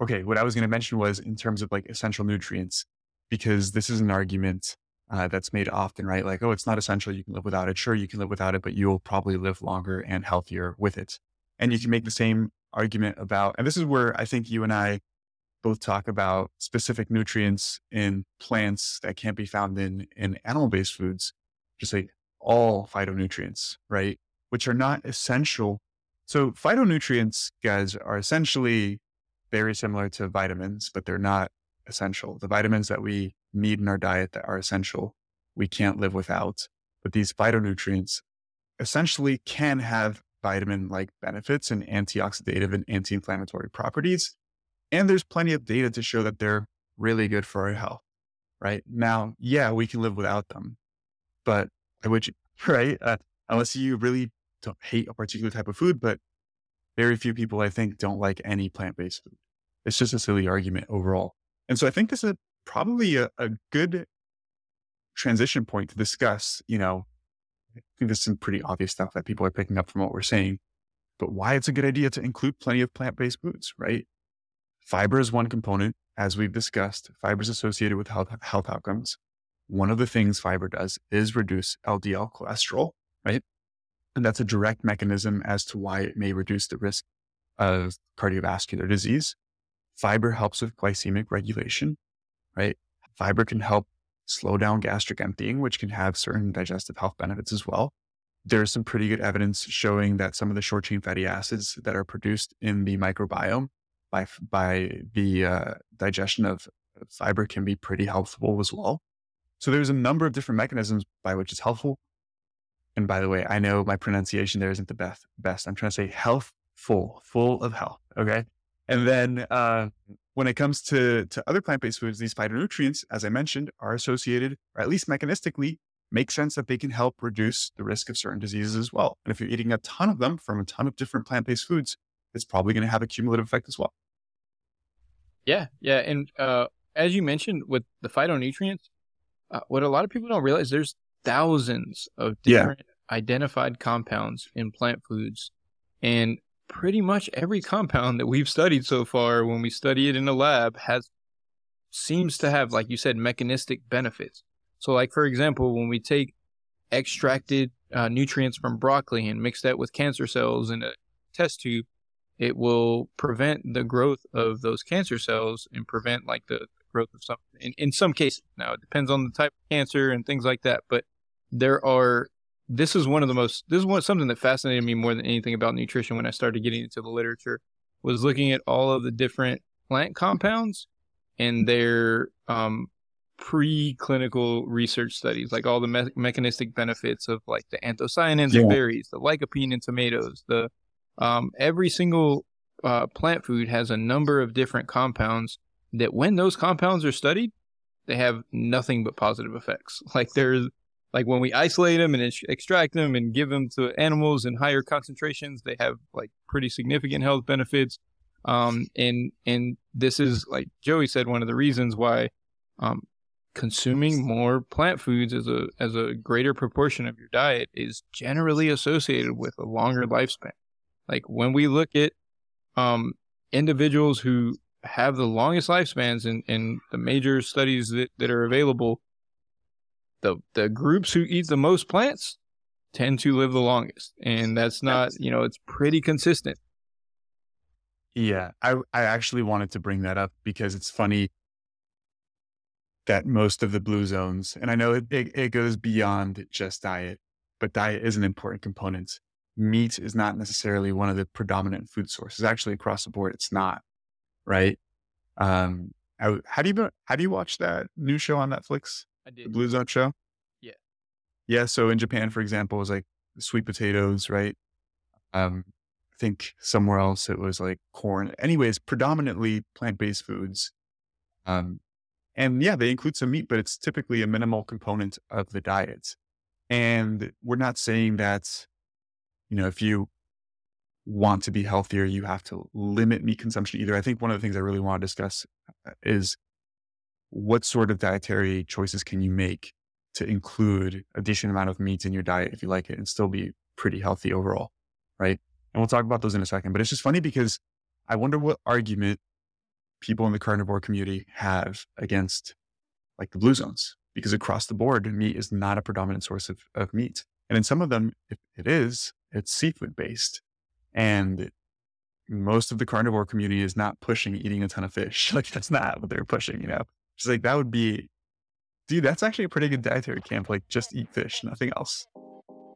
Okay, what I was going to mention was in terms of like essential nutrients, because this is an argument uh, that's made often, right? Like, oh, it's not essential. You can live without it. Sure, you can live without it, but you'll probably live longer and healthier with it. And you can make the same argument about, and this is where I think you and I both talk about specific nutrients in plants that can't be found in, in animal based foods, just like all phytonutrients, right? Which are not essential. So phytonutrients, guys, are essentially very similar to vitamins, but they're not essential. The vitamins that we need in our diet that are essential, we can't live without. But these phytonutrients essentially can have vitamin like benefits and antioxidative and anti inflammatory properties. And there's plenty of data to show that they're really good for our health. Right now, yeah, we can live without them, but I would, right? Uh, unless you really don't hate a particular type of food, but very few people I think don't like any plant based food. It's just a silly argument overall. And so I think this is probably a, a good transition point to discuss, you know, I think there's some pretty obvious stuff that people are picking up from what we're saying, but why it's a good idea to include plenty of plant based foods, right? Fiber is one component, as we've discussed. Fiber is associated with health, health outcomes. One of the things fiber does is reduce LDL cholesterol, right? And that's a direct mechanism as to why it may reduce the risk of cardiovascular disease. Fiber helps with glycemic regulation, right? Fiber can help slow down gastric emptying, which can have certain digestive health benefits as well. There's some pretty good evidence showing that some of the short chain fatty acids that are produced in the microbiome by, by the uh, digestion of fiber can be pretty helpful as well. So there's a number of different mechanisms by which it's helpful. And by the way, I know my pronunciation there isn't the best. Best. I'm trying to say healthful, full of health. Okay. And then uh, when it comes to, to other plant based foods, these phytonutrients, as I mentioned, are associated, or at least mechanistically, make sense that they can help reduce the risk of certain diseases as well. And if you're eating a ton of them from a ton of different plant based foods, it's probably going to have a cumulative effect as well. Yeah. Yeah. And uh, as you mentioned with the phytonutrients, uh, what a lot of people don't realize, there's thousands of different yeah. identified compounds in plant foods. And pretty much every compound that we've studied so far, when we study it in a lab, has seems to have, like you said, mechanistic benefits. So, like for example, when we take extracted uh, nutrients from broccoli and mix that with cancer cells in a test tube, it will prevent the growth of those cancer cells and prevent like the growth of some in, in some cases. Now it depends on the type of cancer and things like that, but there are this is one of the most this is one something that fascinated me more than anything about nutrition when I started getting into the literature was looking at all of the different plant compounds and their um, preclinical research studies, like all the me- mechanistic benefits of like the anthocyanins yeah. in berries, the lycopene in tomatoes, the um, every single uh, plant food has a number of different compounds that when those compounds are studied, they have nothing but positive effects. Like there's like when we isolate them and extract them and give them to animals in higher concentrations, they have like pretty significant health benefits. Um, and and this is like Joey said, one of the reasons why um, consuming more plant foods as a as a greater proportion of your diet is generally associated with a longer lifespan. Like when we look at um, individuals who have the longest lifespans in, in the major studies that, that are available, the the groups who eat the most plants tend to live the longest, and that's not you know it's pretty consistent. Yeah, I I actually wanted to bring that up because it's funny that most of the blue zones, and I know it, it, it goes beyond just diet, but diet is an important component. Meat is not necessarily one of the predominant food sources. Actually, across the board, it's not. Right? Um, how do you how do you watch that new show on Netflix? I did. The Blue Zone show? Yeah. Yeah. So in Japan, for example, it was like sweet potatoes, right? Um, I think somewhere else it was like corn. Anyways, predominantly plant based foods. Um, and yeah, they include some meat, but it's typically a minimal component of the diet. And we're not saying that, you know, if you want to be healthier, you have to limit meat consumption either. I think one of the things I really want to discuss uh, is what sort of dietary choices can you make to include a decent amount of meat in your diet if you like it and still be pretty healthy overall, right? And we'll talk about those in a second. But it's just funny because I wonder what argument people in the carnivore community have against like the blue zones because across the board, meat is not a predominant source of, of meat. And in some of them, if it is, it's seafood based. And most of the carnivore community is not pushing eating a ton of fish. Like that's not what they're pushing, you know? It's like that would be, dude, that's actually a pretty good dietary camp. Like just eat fish, nothing else.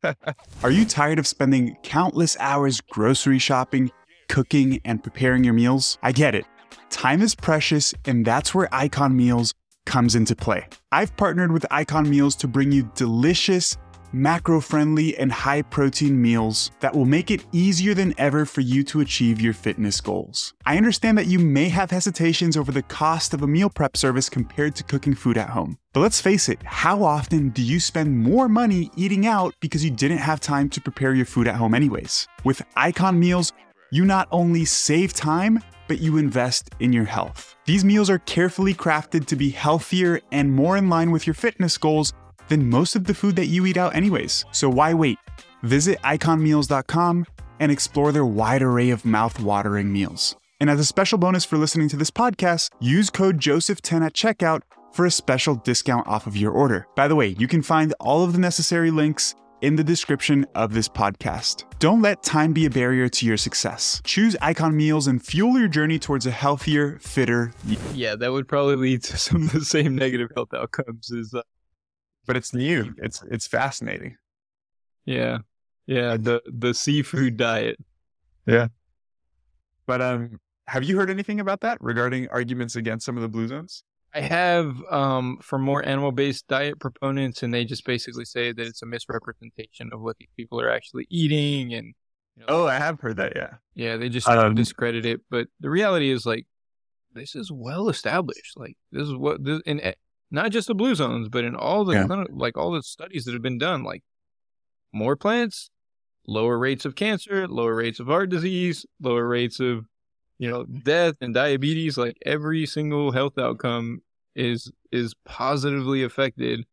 Are you tired of spending countless hours grocery shopping, cooking, and preparing your meals? I get it. Time is precious, and that's where Icon Meals comes into play. I've partnered with Icon Meals to bring you delicious, macro friendly, and high protein meals that will make it easier than ever for you to achieve your fitness goals. I understand that you may have hesitations over the cost of a meal prep service compared to cooking food at home. But let's face it, how often do you spend more money eating out because you didn't have time to prepare your food at home, anyways? With Icon Meals, you not only save time, but you invest in your health. These meals are carefully crafted to be healthier and more in line with your fitness goals than most of the food that you eat out, anyways. So why wait? Visit iconmeals.com and explore their wide array of mouth-watering meals. And as a special bonus for listening to this podcast, use code Joseph10 at checkout for a special discount off of your order. By the way, you can find all of the necessary links in the description of this podcast. Don't let time be a barrier to your success. Choose Icon Meals and fuel your journey towards a healthier, fitter. Yeah, that would probably lead to some of the same negative health outcomes as uh, But it's new. It's it's fascinating. yeah. Yeah, the the seafood diet. Yeah. But um, have you heard anything about that regarding arguments against some of the blue zones? I have um for more animal based diet proponents and they just basically say that it's a misrepresentation of what these people are actually eating and you know, Oh, I have heard that. Yeah. Yeah, they just Um, discredit it. But the reality is, like, this is well established. Like, this is what this, in not just the blue zones, but in all the Yeah. like all the studies that have been done. Like, more plants, lower rates of cancer, lower rates of heart disease, lower rates of you know death and diabetes. Like every single health outcome is is positively affected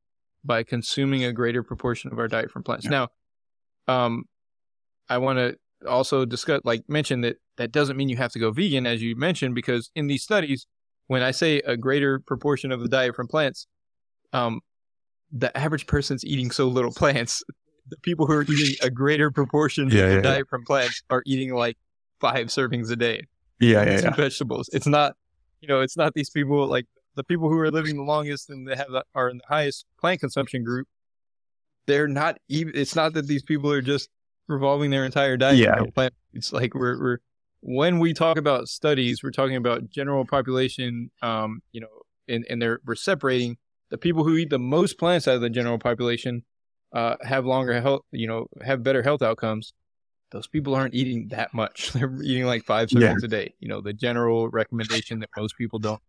by consuming a greater proportion of our diet from plants. Yeah. Now, um, I want to also discuss, like, mention that that doesn't mean you have to go vegan, as you mentioned, because in these studies, when I say a greater proportion of the diet from plants, um, the average person's eating so little plants. The people who are eating a greater proportion Yeah, of the yeah, diet from plants are eating like five servings a day Yeah, yeah, yeah. vegetables. It's not, you know, it's not these people like the people who are living the longest and they have the, are in the highest plant consumption group. They're not even. It's not that these people are just revolving their entire diet Yeah. plant. It's like we're we're when we talk about studies, we're talking about general population. Um, you know, and and they're we're separating the people who eat the most plants out of the general population. Uh, have longer health, you know, have better health outcomes those people aren't eating that much. They're eating like five Yeah. servings a day. You know, the general recommendation that most people don't.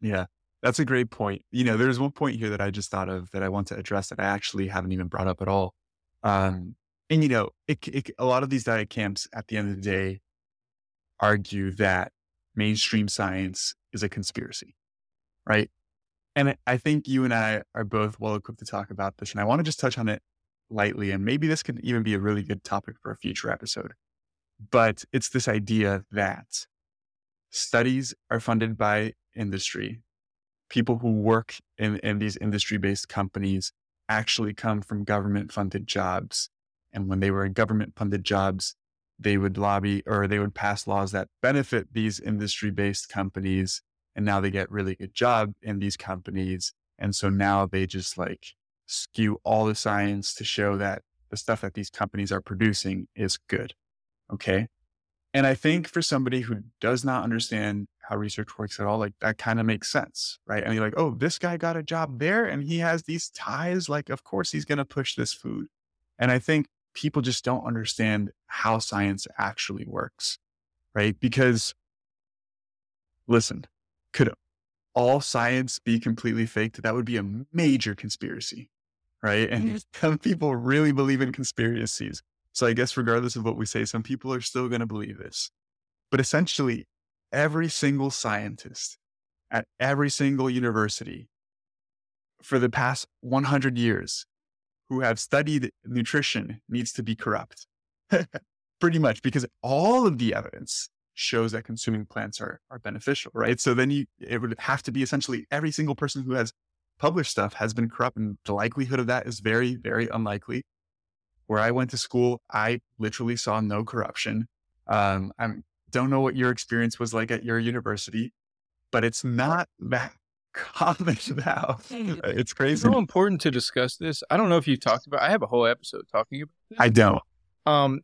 Yeah, that's a great point. You know, there's one point here that I just thought of that I want to address that I actually haven't even brought up at all. Um, and you know, it, it, a lot of these diet camps at the end of the day argue that mainstream science is a conspiracy, right? And I- think you and I are both well equipped to talk about this, and I want to just touch on it lightly, and maybe this can even be a really good topic for a future episode. But it's this idea that studies are funded by industry. People who work in, in these industry based companies actually come from government funded jobs. And when they were in government funded jobs, they would lobby or they would pass laws that benefit these industry based companies. And now they get really good job in these companies. And so now they just like skew all the science to show that the stuff that these companies are producing is good. Okay. And I think for somebody who does not understand how research works at all, like that kind of makes sense, right? And you're like, oh, this guy got a job there and he has these ties. Like, of course he's going to push this food. And I think people just don't understand how science actually works, right? Because listen, could all science be completely faked? That would be a major conspiracy, right? And mm-hmm. some people really believe in conspiracies. So I guess regardless of what we say, some people are still going to believe this. But essentially, every single scientist at every single university for the past 100 years who have studied nutrition needs to be corrupt. Pretty much because all of the evidence shows that consuming plants are, are beneficial, right? So then you, it would have to be essentially every single person who has published stuff has been corrupt, and the likelihood of that is very, very unlikely. Where I went to school, I literally saw no corruption. Um, I don't know what your experience was like at your university, but it's not that common now. It's crazy. It's crazy. so important to discuss this. I don't know if you've talked about. I have a whole episode talking about. This. I don't. um,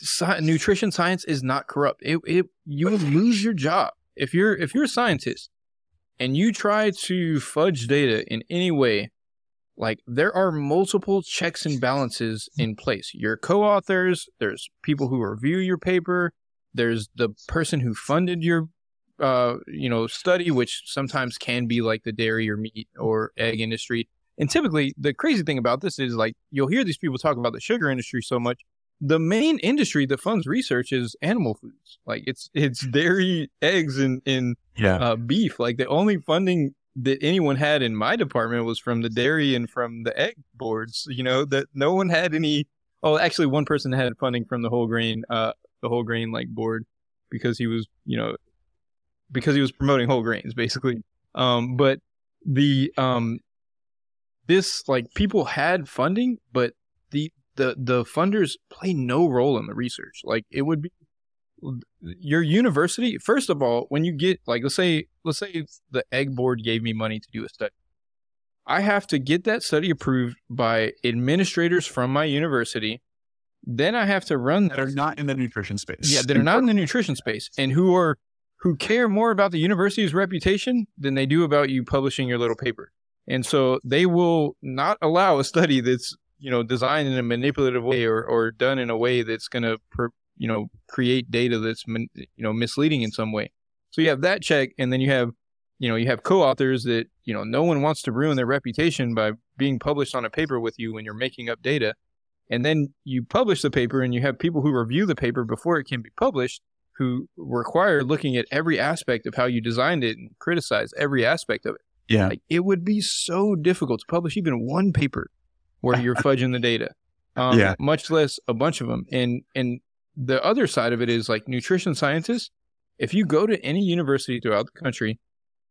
sci- nutrition science is not corrupt. It, it you will lose your job if you're if you're a scientist and you try to fudge data in any way. Like there are multiple checks and balances in place. Your co-authors, there's people who review your paper, there's the person who funded your uh you know study which sometimes can be like the dairy or meat or egg industry and typically, the crazy thing about this is like you'll hear these people talk about the sugar industry so much. The main industry that funds research is animal foods. Like it's it's dairy, eggs, and and Yeah. uh, beef. Like the only funding that anyone had in my department was from the dairy and from the egg boards. You know that no one had any. Oh, actually, one person had funding from the whole grain, uh, the whole grain like board, because he was you know because he was promoting whole grains basically. Um, but the um this like people had funding, but the the the funders play no role in the research. Like it would be your university. First of all, when you get like let's say let's say the egg board gave me money to do a study, I have to get that study approved by administrators from my university. Then I have to run That are not in the nutrition space. yeah, they're not in the nutrition space and who are who care more about the university's reputation than they do about you publishing your little paper. And so they will not allow a study that's, you know, designed in a manipulative way or, or done in a way that's going to, you know, create data that's, you know, misleading in some way. So you have that check and then you have, you know, you have co-authors that, you know, no one wants to ruin their reputation by being published on a paper with you when you're making up data. And then you publish the paper and you have people who review the paper before it can be published who require looking at every aspect of how you designed it and criticize every aspect of it. Yeah. Like it would be so difficult to publish even one paper where you're fudging the data. Um, Yeah. Much less a bunch of them. And and the other side of it is like nutrition scientists. If you go to any university throughout the country,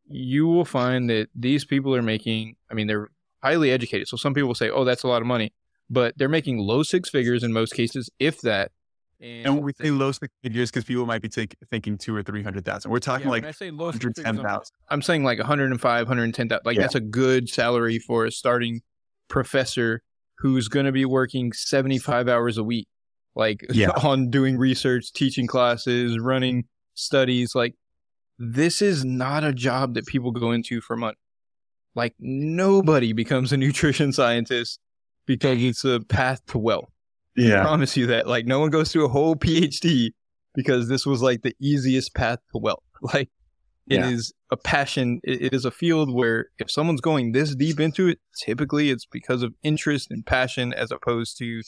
you will find that these people are making. I mean, they're highly educated. So some people will say, "Oh, that's a lot of money," but they're making low six figures in most cases, if that. And when we say low six figures, because people might be take, thinking two or three hundred thousand. We're talking Yeah, like when I say low six hundred ten I'm- I'm saying like 105, 110,000. Like Yeah. that's a good salary for a starting professor who's going to be working 75 hours a week, like Yeah. on doing research, teaching classes, running studies. Like this is not a job that people go into for money. Like nobody becomes a nutrition scientist because it's a path to wealth. I Yeah. promise you that. Like no one goes through a whole PhD because this was like the easiest path to wealth. Like it is Yeah. a passion. It, it is a field where if someone's going this deep into it, typically it's because of interest and passion as opposed to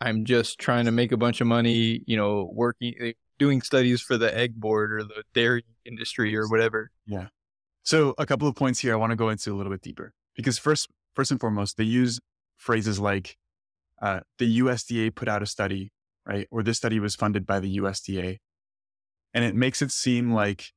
I'm just trying to make a bunch of money, you know, working eh, doing studies for the egg board or the dairy industry or whatever. Yeah. So a couple of points here I want to go into a little bit deeper because first, first and foremost, they use phrases like uh, the USDA put out a study, right? Or this study was funded by the USDA, and it makes it seem like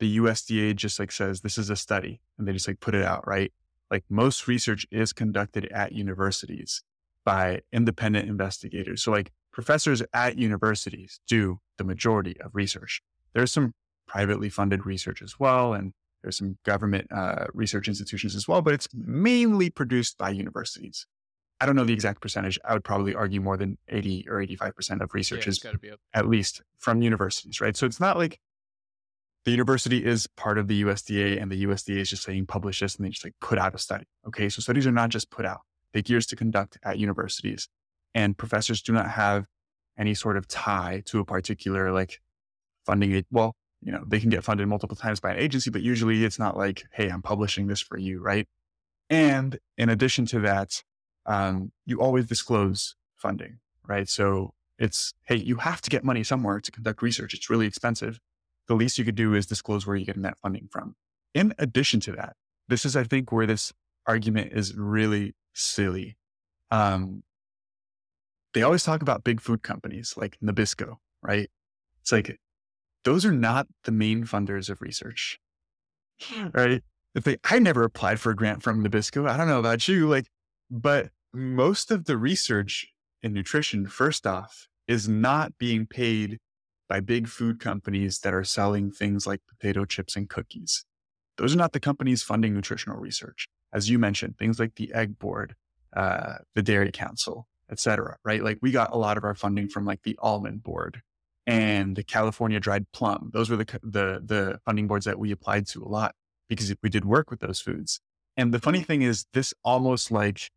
the USDA just like says this is a study and they just like put it out, right? Like most research is conducted at universities by independent investigators. So like professors at universities do the majority of research. There's some privately funded research as well, and there's some government uh, research institutions as well, but it's mainly produced by universities. I don't know the exact percentage. I would probably argue more than 80 or 85% of research is be up. at least from universities, right? So it's not like the university is part of the USDA and the USDA is just saying publish this and they just like put out a study. Okay. So studies are not just put out, take years to conduct at universities and professors do not have any sort of tie to a particular like funding it. Well, you know, they can get funded multiple times by an agency, but usually it's not like, Hey, I'm publishing this for you. Right. And in addition to that, um, you always disclose funding, right? So it's, hey, you have to get money somewhere to conduct research. It's really expensive. The least you could do is disclose where you're getting that funding from. In addition to that, this is, I think, where this argument is really silly. Um, they always talk about big food companies like Nabisco, right? It's like, those are not the main funders of research, right? if they, I never applied for a grant from Nabisco. I don't know about you, like, but most of the research in nutrition, first off, is not being paid by big food companies that are selling things like potato chips and cookies. Those are not the companies funding nutritional research. As you mentioned, things like the Egg Board, uh, the Dairy Council, et cetera, right? Like we got a lot of our funding from like the Almond Board and the California Dried Plum. Those were the, the, the funding boards that we applied to a lot because we did work with those foods. And the funny thing is, this almost like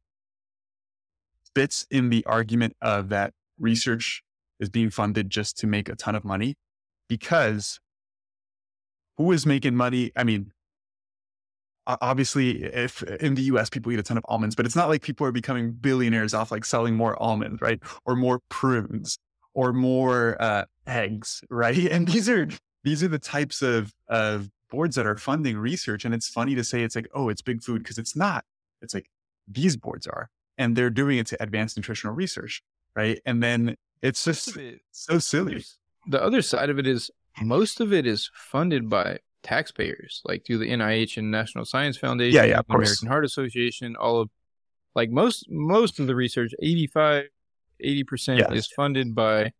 fits in the argument of that research is being funded just to make a ton of money because who is making money? I mean, obviously if in the US people eat a ton of almonds, but it's not like people are becoming billionaires off like selling more almonds, right? Or more prunes or more uh, eggs, right? And these are these are the types of of boards that are funding research. And it's funny to say it's like, oh, it's big food because it's not. It's like these boards are. And they're doing it to advance nutritional research, right? And then it's just it, so silly. The other side of it is most of it is funded by taxpayers, like through the NIH and National Science Foundation, yeah, yeah, of American Heart Association, all of like most most of the research, 85, 80 percent yes. is funded by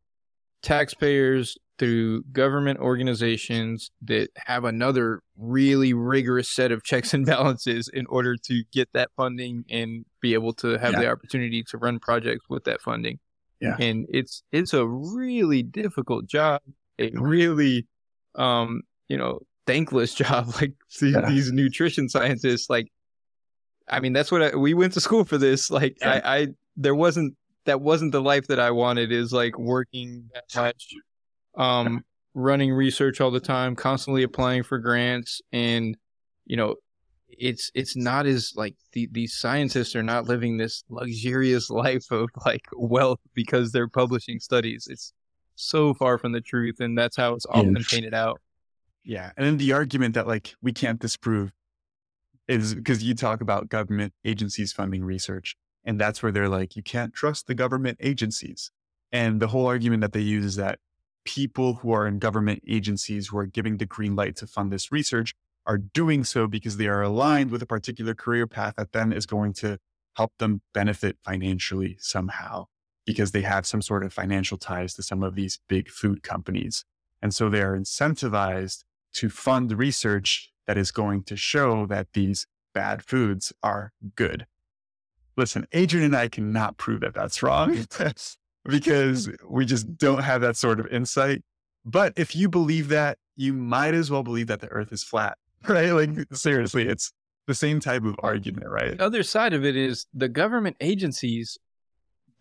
taxpayers through government organizations that have another really rigorous set of checks and balances in order to get that funding and be able to have yeah. the opportunity to run projects with that funding. Yeah. And it's it's a really difficult job, a really um, you know, thankless job like these, yeah. these nutrition scientists like I mean, that's what I, we went to school for this. Like yeah. I, I there wasn't that wasn't the life that I wanted is like working that much um running research all the time, constantly applying for grants and you know, it's it's not as like the, these scientists are not living this luxurious life of like wealth because they're publishing studies. It's so far from the truth, and that's how it's often yes. painted out. Yeah, and then the argument that like we can't disprove is because you talk about government agencies funding research, and that's where they're like you can't trust the government agencies, and the whole argument that they use is that people who are in government agencies who are giving the green light to fund this research are doing so because they are aligned with a particular career path that then is going to help them benefit financially somehow because they have some sort of financial ties to some of these big food companies. And so they are incentivized to fund research that is going to show that these bad foods are good. Listen, Adrian and I cannot prove that that's wrong because we just don't have that sort of insight. But if you believe that, you might as well believe that the earth is flat right? Like seriously, it's the same type of argument, right? The other side of it is the government agencies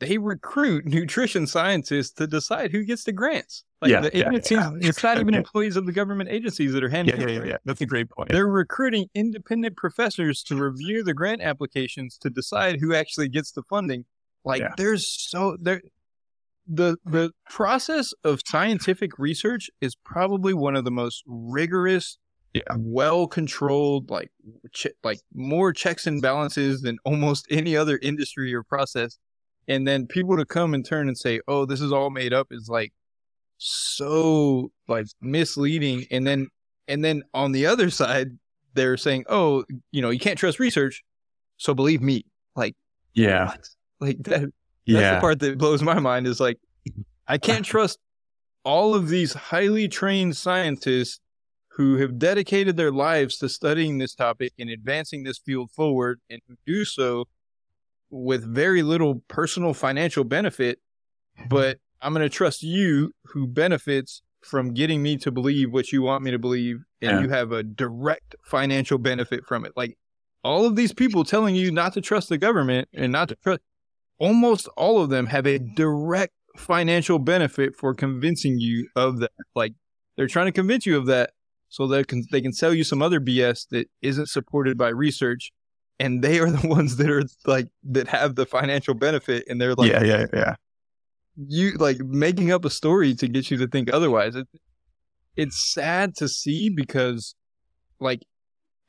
they recruit nutrition scientists to decide who gets the grants. Like yeah, the, yeah, it's, yeah. it's not even employees of the government agencies that are handling yeah, yeah, yeah, yeah. That's a great point. They're recruiting independent professors to review the grant applications to decide who actually gets the funding. Like yeah. there's so there the the process of scientific research is probably one of the most rigorous yeah. well controlled, like ch- like more checks and balances than almost any other industry or process. And then people to come and turn and say, "Oh, this is all made up," is like so like misleading. And then and then on the other side, they're saying, "Oh, you know, you can't trust research, so believe me." Like, yeah, what? like that. That's yeah. the part that blows my mind. Is like, I can't trust all of these highly trained scientists who have dedicated their lives to studying this topic and advancing this field forward and who do so with very little personal financial benefit. Mm-hmm. But I'm going to trust you who benefits from getting me to believe what you want me to believe and yeah. you have a direct financial benefit from it. Like all of these people telling you not to trust the government and not to trust almost all of them have a direct financial benefit for convincing you of that. Like they're trying to convince you of that so they can they can sell you some other BS that isn't supported by research, and they are the ones that are like that have the financial benefit, and they're like, yeah, yeah, yeah. You like making up a story to get you to think otherwise. It, it's sad to see because, like,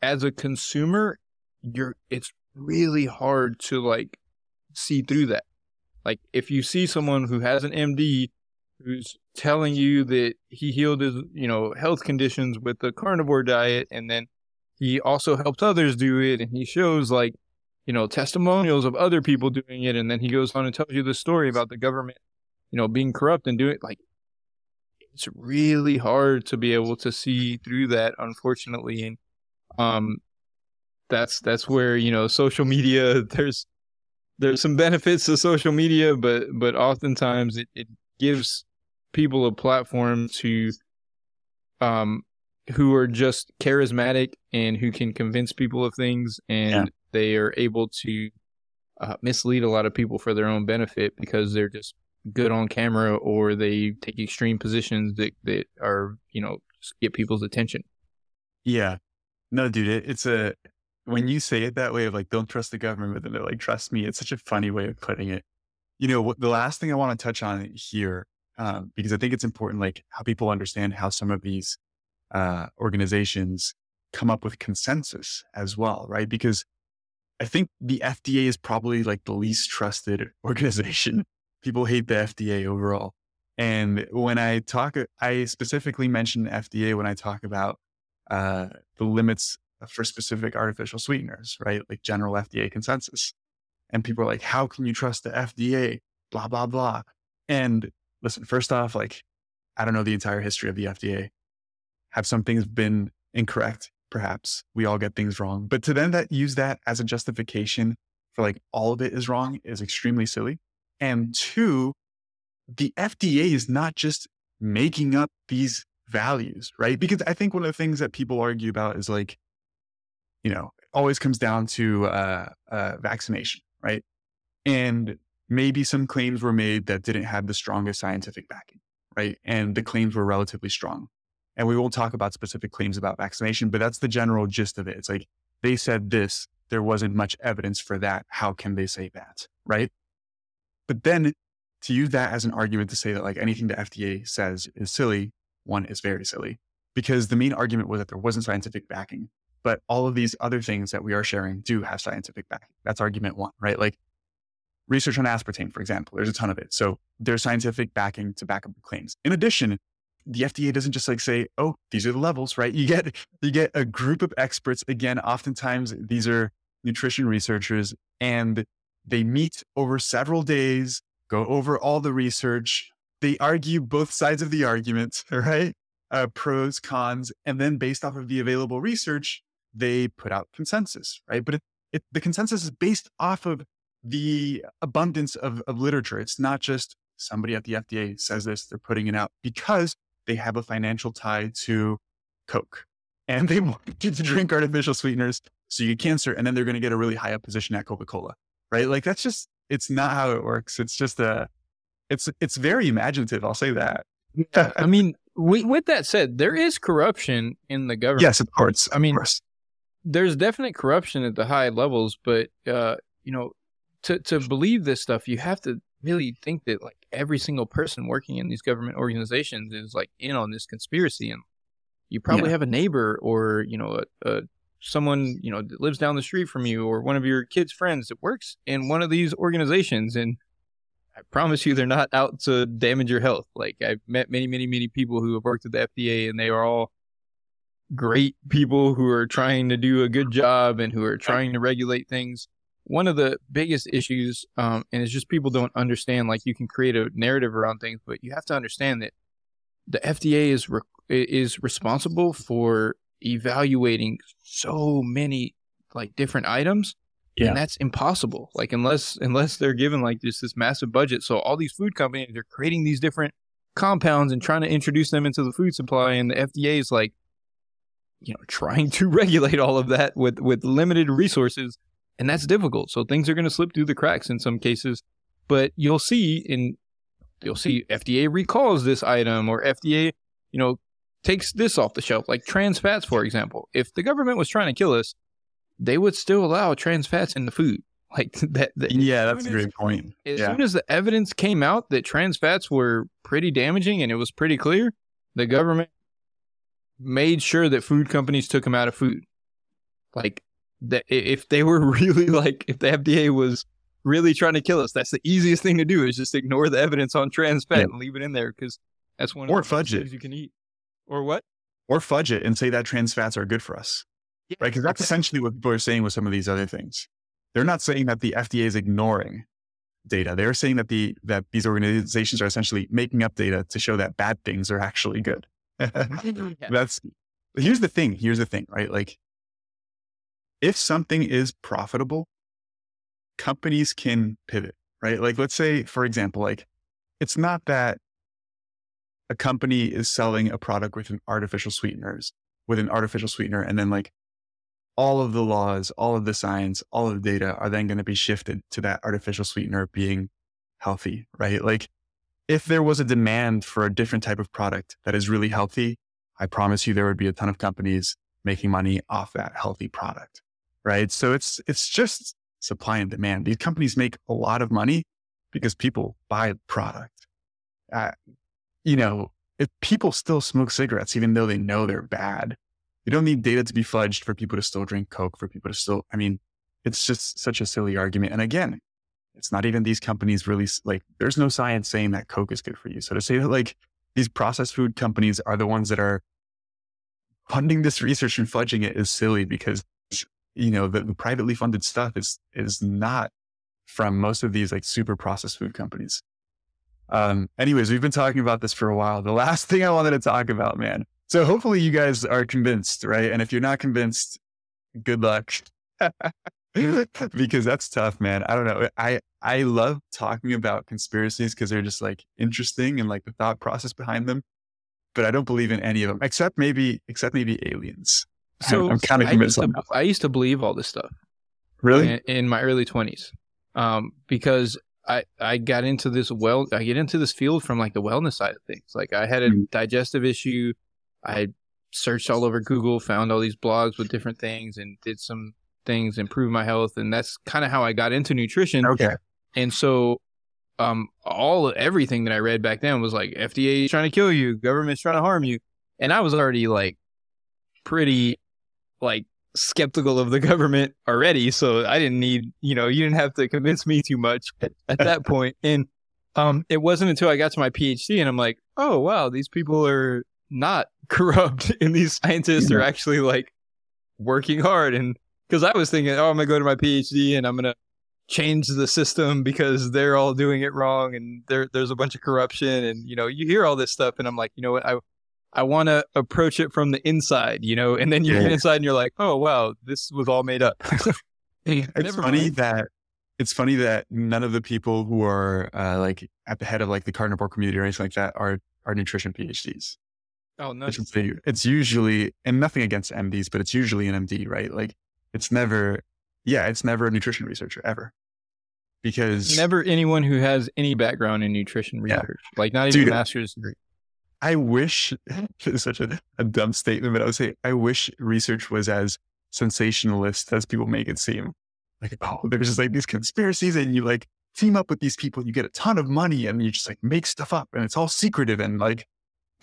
as a consumer, you're it's really hard to like see through that. Like, if you see someone who has an MD who's telling you that he healed his, you know, health conditions with the carnivore diet, and then he also helps others do it and he shows like you know testimonials of other people doing it and then he goes on and tells you the story about the government you know being corrupt and doing it like it's really hard to be able to see through that unfortunately and um that's that's where you know social media there's there's some benefits to social media but but oftentimes it, it gives people a platform to um who are just charismatic and who can convince people of things and yeah. they are able to uh, mislead a lot of people for their own benefit because they're just good on camera or they take extreme positions that, that are you know get people's attention. Yeah. No dude it, it's a when you say it that way of like don't trust the government but then they're like trust me it's such a funny way of putting it. You know what the last thing i want to touch on here um, because i think it's important like how people understand how some of these uh, organizations come up with consensus as well, right? Because I think the FDA is probably like the least trusted organization. People hate the FDA overall. And when I talk, I specifically mention FDA when I talk about uh, the limits for specific artificial sweeteners, right? Like general FDA consensus. And people are like, how can you trust the FDA? Blah, blah, blah. And listen, first off, like, I don't know the entire history of the FDA have some things been incorrect? Perhaps we all get things wrong, but to then that use that as a justification for like all of it is wrong is extremely silly. And two, the FDA is not just making up these values, right? Because I think one of the things that people argue about is like, you know, always comes down to uh, uh, vaccination, right? And maybe some claims were made that didn't have the strongest scientific backing, right? And the claims were relatively strong. And we won't talk about specific claims about vaccination, but that's the general gist of it. It's like they said this, there wasn't much evidence for that. How can they say that? Right. But then to use that as an argument to say that like anything the FDA says is silly, one is very silly because the main argument was that there wasn't scientific backing. But all of these other things that we are sharing do have scientific backing. That's argument one, right? Like research on aspartame, for example, there's a ton of it. So there's scientific backing to back up the claims. In addition, the FDA doesn't just like say, "Oh, these are the levels," right? You get you get a group of experts. Again, oftentimes these are nutrition researchers, and they meet over several days, go over all the research. They argue both sides of the argument, right? Uh, pros, cons, and then based off of the available research, they put out consensus, right? But it, it, the consensus is based off of the abundance of, of literature. It's not just somebody at the FDA says this, they're putting it out because they have a financial tie to Coke and they want you to drink artificial sweeteners so you get cancer and then they're going to get a really high up position at Coca-Cola. Right? Like that's just it's not how it works. It's just a it's it's very imaginative, I'll say that. I mean, we, with that said, there is corruption in the government. Yes, of course. I mean, course. there's definite corruption at the high levels, but uh, you know, to to believe this stuff, you have to really think that like every single person working in these government organizations is like in on this conspiracy and you probably yeah. have a neighbor or you know a, a, someone you know that lives down the street from you or one of your kids friends that works in one of these organizations and i promise you they're not out to damage your health like i've met many many many people who have worked at the fda and they are all great people who are trying to do a good job and who are trying to regulate things one of the biggest issues, um, and it's just people don't understand. Like you can create a narrative around things, but you have to understand that the FDA is re- is responsible for evaluating so many like different items, yeah. and that's impossible. Like unless unless they're given like just this massive budget, so all these food companies are creating these different compounds and trying to introduce them into the food supply, and the FDA is like, you know, trying to regulate all of that with with limited resources and that's difficult. So things are going to slip through the cracks in some cases, but you'll see in you'll see FDA recalls this item or FDA, you know, takes this off the shelf, like trans fats, for example. If the government was trying to kill us, they would still allow trans fats in the food. Like that. that yeah, that's a great point. As yeah. soon as the evidence came out that trans fats were pretty damaging and it was pretty clear, the government made sure that food companies took them out of food. Like that if they were really like if the FDA was really trying to kill us, that's the easiest thing to do is just ignore the evidence on trans fat yeah. and leave it in there because that's one or of the fudge things you can eat. Or what? Or fudge it and say that trans fats are good for us. yeah, right? Because that's essentially what people are saying with some of these other things. They're not saying that the FDA is ignoring data. They're saying that the that these organizations are essentially making up data to show that bad things are actually good. That's here's the thing. Here's the thing, right? Like if something is profitable, companies can pivot, right? Like let's say, for example, like it's not that a company is selling a product with an artificial sweeteners with an artificial sweetener and then like all of the laws, all of the science, all of the data are then going to be shifted to that artificial sweetener being healthy, right? Like if there was a demand for a different type of product that is really healthy, I promise you there would be a ton of companies making money off that healthy product, right? So it's it's just supply and demand. These companies make a lot of money because people buy product. Uh, you know, if people still smoke cigarettes even though they know they're bad, you don't need data to be fudged for people to still drink Coke, for people to still, I mean, it's just such a silly argument. And again, it's not even these companies really like, there's no science saying that Coke is good for you. So to say that like these processed food companies are the ones that are funding this research and fudging it is silly because, you know, the, privately funded stuff is, is not from most of these like super processed food companies. Um, anyways, we've been talking about this for a while. The last thing I wanted to talk about, man, so hopefully you guys are convinced, right? And if you're not convinced, good luck. because that's tough, man. I don't know. I I love talking about conspiracies because they're just like interesting and like the thought process behind them. But I don't believe in any of them, except maybe except maybe aliens. So I'm, kind of convinced. I used, to, I used to believe all this stuff. Really? In, in my early twenties, um, because I I got into this well. I get into this field from like the wellness side of things. Like I had a mm. digestive issue I searched all over Google, found all these blogs with different things, and did some things, improve my health, and that's kind of how I got into nutrition. Okay. And so, um, all everything that I read back then was like FDA is trying to kill you, government's trying to harm you, and I was already like pretty like skeptical of the government already. So I didn't need, you know, you didn't have to convince me too much at, at that point. And um, it wasn't until I got to my PhD and I'm like, oh wow, these people are not corrupt and these scientists are actually like working hard and because I was thinking, oh, I'm gonna go to my PhD and I'm gonna change the system because they're all doing it wrong and there there's a bunch of corruption and you know you hear all this stuff and I'm like, you know what, I I want to approach it from the inside, you know, and then you yeah. get inside and you're like, oh wow, this was all made up. it's funny mind. that it's funny that none of the people who are uh, like at the head of like the carnivore community or anything like that are are nutrition PhDs. Oh, no. It's, it's usually, and nothing against MDs, but it's usually an MD, right? Like it's never, yeah, it's never a nutrition researcher ever. Because never anyone who has any background in nutrition research, yeah. like not even Dude, a master's degree. I wish it's such a, a dumb statement, but I would say I wish research was as sensationalist as people make it seem. Like, oh, there's just like these conspiracies, and you like team up with these people, you get a ton of money, and you just like make stuff up, and it's all secretive, and like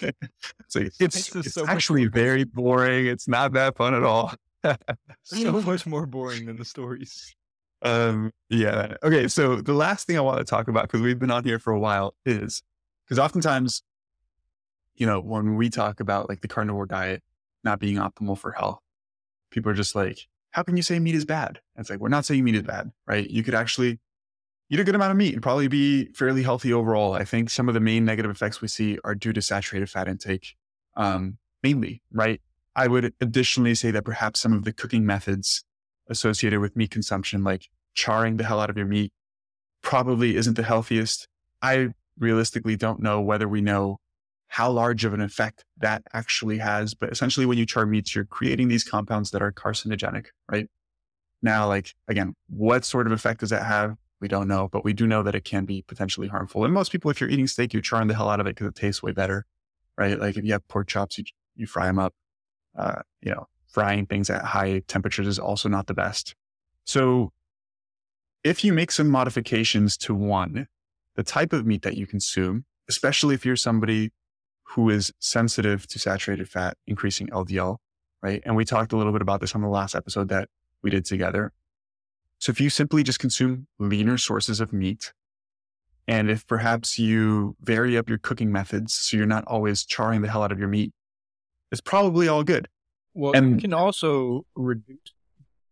so it's, it's, it's so actually very boring. It's not that fun at all. so much more boring than the stories. Um, yeah. Okay. So the last thing I want to talk about, because we've been on here for a while, is because oftentimes, you know, when we talk about like the carnivore diet not being optimal for health, people are just like, how can you say meat is bad? And it's like, we're not saying meat is bad, right? You could actually eat a good amount of meat and probably be fairly healthy overall. I think some of the main negative effects we see are due to saturated fat intake, um, mainly, right? I would additionally say that perhaps some of the cooking methods associated with meat consumption, like charring the hell out of your meat, probably isn't the healthiest. I realistically don't know whether we know how large of an effect that actually has. But essentially, when you char meats, you're creating these compounds that are carcinogenic, right? Now, like, again, what sort of effect does that have? We don't know, but we do know that it can be potentially harmful. And most people, if you're eating steak, you're charring the hell out of it because it tastes way better, right? Like if you have pork chops, you, you fry them up. Uh, you know, frying things at high temperatures is also not the best. So if you make some modifications to one, the type of meat that you consume, especially if you're somebody who is sensitive to saturated fat, increasing LDL, right? And we talked a little bit about this on the last episode that we did together. So if you simply just consume leaner sources of meat, and if perhaps you vary up your cooking methods so you're not always charring the hell out of your meat, it's probably all good. Well, And- you can also reduce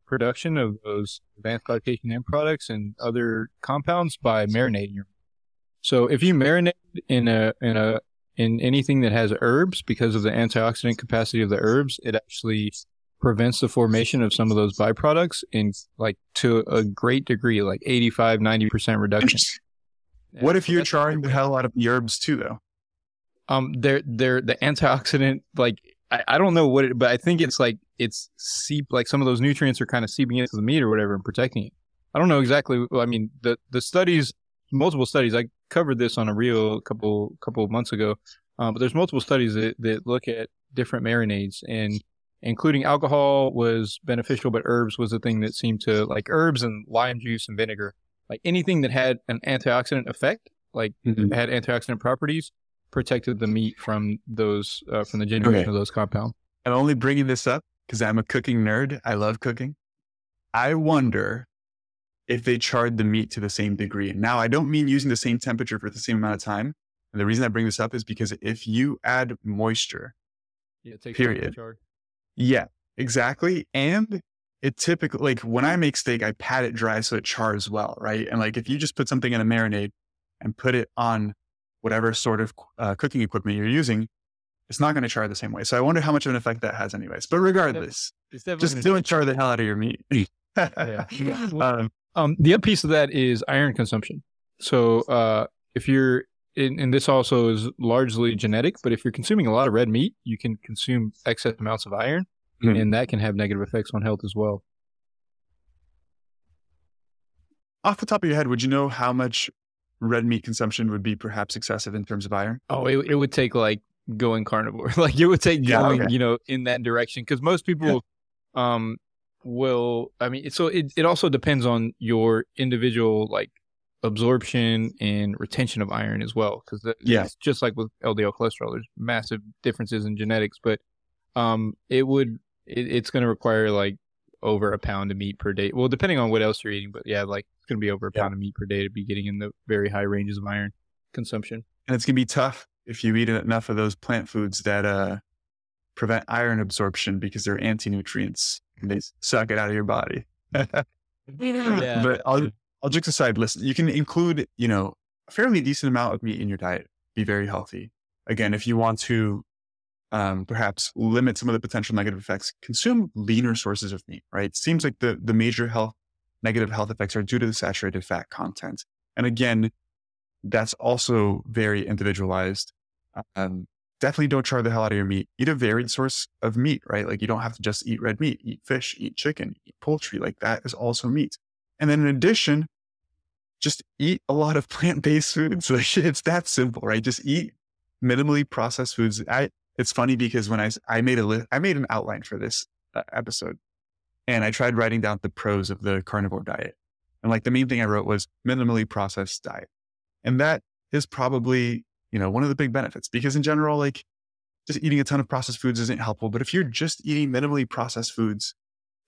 production of those advanced glycation end products and other compounds by marinating your. Meat. So if you marinate in a in a in anything that has herbs, because of the antioxidant capacity of the herbs, it actually prevents the formation of some of those byproducts in like to a great degree, like 85, 90% reduction. What if So you're charring the hell out of the herbs too, though? Um, they're they're the antioxidant. Like I, I don't know what it, but I think it's like it's seep. Like some of those nutrients are kind of seeping into the meat or whatever and protecting it. I don't know exactly. well, I mean, the the studies, multiple studies. I covered this on a reel a couple couple of months ago. Um, but there's multiple studies that that look at different marinades and including alcohol was beneficial, but herbs was the thing that seemed to like herbs and lime juice and vinegar, like anything that had an antioxidant effect, like Mhm. had antioxidant properties, protected the meat from those uh, from the generation Okay. of those compounds. I'm only bringing this up because I'm a cooking nerd. I love cooking. I wonder if they charred the meat to the same degree. Now, I don't mean using the same temperature for the same amount of time. And the reason I bring this up is because if you add moisture, Yeah, it takes Period. yeah, exactly. And it typically, like when I make steak, I pat it dry so it chars well, right? And like if you just put something in a marinade and put it on whatever sort of uh, cooking equipment you're using, it's not going to char the same way. So I wonder how much of an effect that has, anyways. But regardless, It's definitely just gonna- don't char the hell out of your meat. Yeah. um, Um, the other piece of that is iron consumption. So, uh, if you're, and, and this also is largely genetic, but if you're consuming a lot of red meat, you can consume excess amounts of iron, Mhm. and that can have negative effects on health as well. off the top of your head, would you know how much red meat consumption would be perhaps excessive in terms of iron? Oh, it, it would take like going carnivore. like it would take Yeah, going, okay. you know, in that direction. Cause most people, um, will, I mean, so it, it also depends on your individual, like absorption and retention of iron as well. Cause that- Yeah. just like with LDL cholesterol, there's massive differences in genetics, but, um, it would, it, it's going to require like over a pound of meat per day. Well, depending on what else you're eating, but yeah, like it's going to be over a Yeah. pound of meat per day to be getting in the very high ranges of iron consumption. And it's going to be tough if you eat enough of those plant foods that uh, prevent iron absorption because they're anti-nutrients they suck it out of your body. Yeah. But all, all jokes aside, listen, you can include, you know, a fairly decent amount of meat in your diet, be very healthy. Again, if you want to um, perhaps limit some of the potential negative effects, consume leaner sources of meat, right? It seems like the, the major health, negative health effects are due to the saturated fat content. And again, that's also very individualized. Um, definitely don't char the hell out of your meat. Eat a varied source of meat, right? Like you don't have to just eat red meat, eat fish, eat chicken, eat poultry. Like that is also meat. And then in addition, just eat a lot of plant-based foods. Like it's that simple, right? Just eat minimally processed foods. I, it's funny because when I, I made a list, I made an outline for this uh, episode and I tried writing down the pros of the carnivore diet. And like the main thing I wrote was minimally processed diet. And that is probably, you know, one of the big benefits because in general, like just eating a ton of processed foods isn't helpful. But if you're just eating minimally processed foods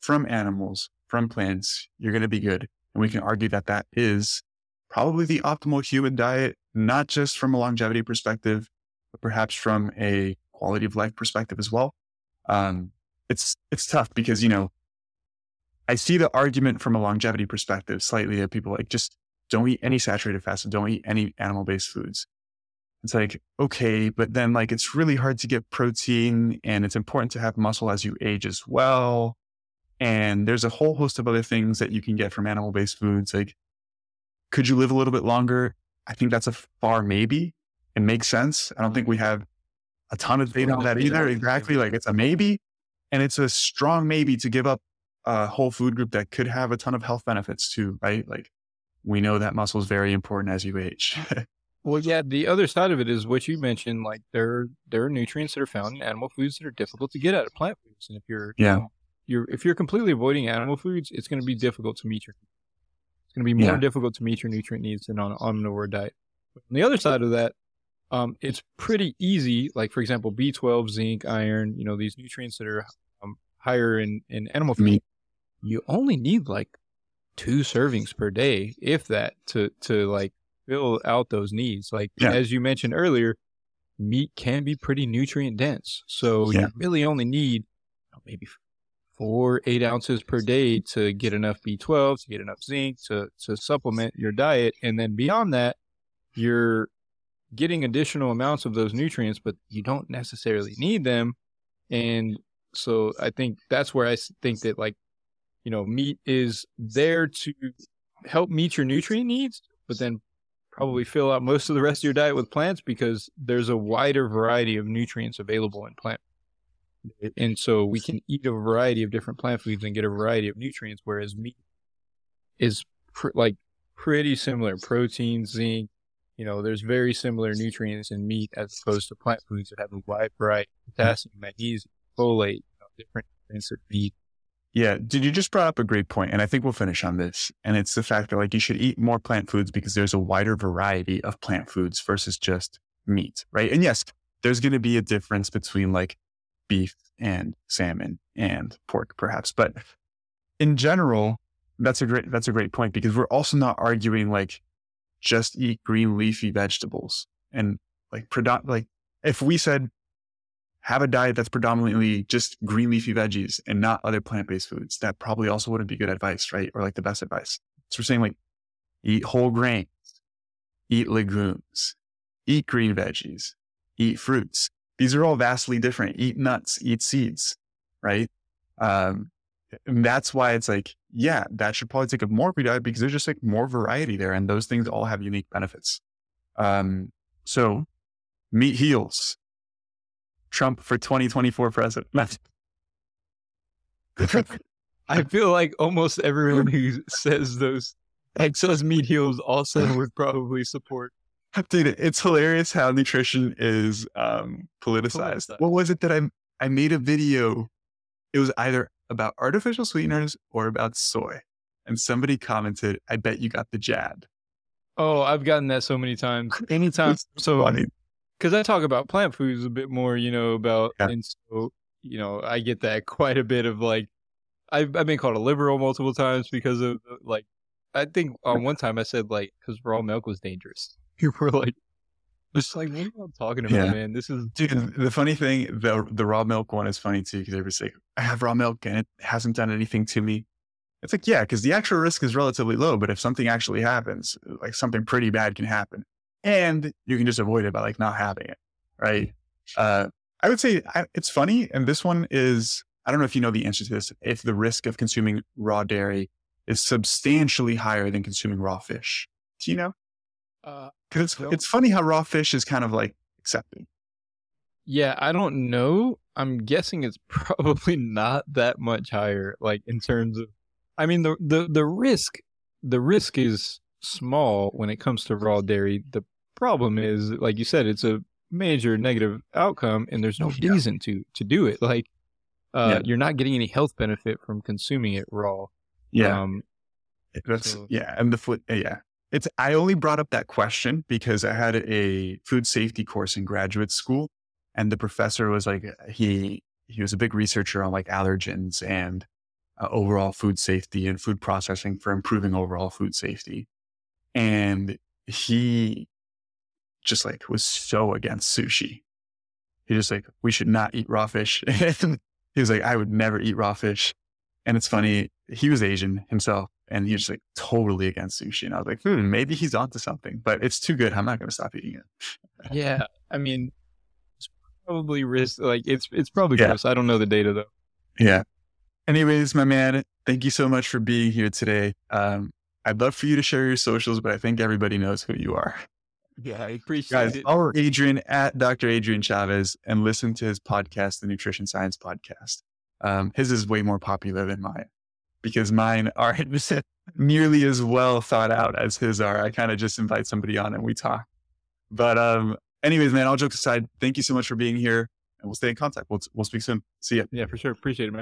from animals, from plants, you're going to be good. And we can argue that that is probably the optimal human diet, not just from a longevity perspective, but perhaps from a quality of life perspective as well. Um, it's, it's tough because, you know, I see the argument from a longevity perspective slightly of people like just don't eat any saturated fats, and don't eat any animal based foods. It's like, okay, but then like it's really hard to get protein and it's important to have muscle as you age as well. And there's a whole host of other things that you can get from animal based foods. Like, could you live a little bit longer? I think that's a far maybe. It makes sense. I don't think we mm-hmm. have a ton of data on that either. Exactly. Like it's a maybe. And it's a strong maybe to give up a whole food group that could have a ton of health benefits too, right? Like we know that muscle is very important as you age. Well, yeah, the other side of it is what you mentioned. Like there, there are nutrients that are found in animal foods that are difficult to get out of plant foods, and if you're, you Yeah. know, you're if you're completely avoiding animal foods, it's going to be difficult to meet your. It's going to be more Yeah. difficult to meet your nutrient needs than on an omnivore diet. On the other side of that, um, it's pretty easy. Like for example, B12, zinc, iron. You know these nutrients that are um, higher in in animal food. Meat. You only need like two servings per day, if that, to to like fill out those needs. Like Yeah. as you mentioned earlier, meat can be pretty nutrient dense. So oh, Yeah. you really only need maybe four, eight ounces per day to get enough B12, to get enough zinc, to, to supplement your diet. And then beyond that, you're getting additional amounts of those nutrients, but you don't necessarily need them. And so I think that's where I think that like, you know, meat is there to help meet your nutrient needs, but then probably fill out most of the rest of your diet with plants because there's a wider variety of nutrients available in plant. And so we can eat a variety of different plant foods and get a variety of nutrients, whereas meat is pr- like pretty similar protein, zinc, you know, there's very similar nutrients in meat as opposed to plant foods that have a wide variety of mm-hmm. potassium, magnesium, folate, you know, different nutrients that meat. Yeah, did you just brought up a great point, and I think we'll finish on this. And it's the fact that like you should eat more plant foods because there's a wider variety of plant foods versus just meat, right? And yes, there's going to be a difference between like beef and salmon and pork, perhaps, but in general, that's a great that's a great point because we're also not arguing like just eat green leafy vegetables and like like if we said have a diet that's predominantly just green leafy veggies and not other plant-based foods. That probably also wouldn't be good advice, right? Or like the best advice. So we're saying like eat whole grains, eat legumes, eat green veggies, eat fruits. These are all vastly different. Eat nuts, eat seeds, right? Um, and that's why it's like, yeah, that should probably take up more of your diet because there's just like more variety there, and those things all have unique benefits. Um, so meat heals Trump for 2024 president. I feel like almost everyone who says those says meat heals also would probably support. Dude, it's hilarious how nutrition is um, politicized. Politicized. What was it that I I made a video? It was either about artificial sweeteners or about soy, and somebody commented, "I bet you got the jab." Oh, I've gotten that so many times. Anytime. So Funny. Because I talk about plant foods a bit more, you know, about Yeah. and so you know, I get that quite a bit of like I've I've been called a liberal multiple times because of uh, like I think on one time I said like because raw milk was dangerous. People were like just like what are you talking about, Yeah. man? This is Dude, the funny thing, the the raw milk one is funny too because everybody's like, "I have raw milk and it hasn't done anything to me." It's like, yeah, because the actual risk is relatively low, but if something actually happens, like something pretty bad can happen, and you can just avoid it by like not having it, right? Uh, I would say I, it's funny, and this one is I don't know if you know the answer to this. If the risk of consuming raw dairy is substantially higher than consuming raw fish, do you know? uh Because it's it's funny how raw fish is kind of like accepted. Yeah, I don't know. I'm guessing it's probably not that much higher, like in terms of I mean the the, the risk the risk is small when it comes to raw dairy. The problem is, like you said, it's a major negative outcome and there's no Yeah. reason to to do it. Like uh Yeah. you're not getting any health benefit from consuming it raw. Um That's So- yeah, and the foot yeah. It's I only brought up that question because I had a food safety course in graduate school, and the professor was like he he was a big researcher on like allergens and uh, overall food safety and food processing for improving overall food safety, and he just like was so against sushi. He just like we should not eat raw fish. he was like I would never eat raw fish, and it's funny he was Asian himself and he was like totally against sushi. And I was like, hmm, maybe he's onto something, but it's too good. I'm not going to stop eating it. yeah, I mean it's probably risk like it's it's probably Yeah. gross. I don't know the data though. Yeah. Anyways, my man, thank you so much for being here today. Um, I'd love for you to share your socials, but I think everybody knows who you are. Yeah, I appreciate Guys, it. follow Adrian at Dr. Adrian Chavez and listen to his podcast, the Nutrition Science Podcast. Um, his is way more popular than mine because mine are nearly as well thought out as his are. I kind of just invite somebody on and we talk. But um, anyways, man, all jokes aside, thank you so much for being here and we'll stay in contact. We'll, we'll speak soon. See ya. Yeah, for sure. Appreciate it, man.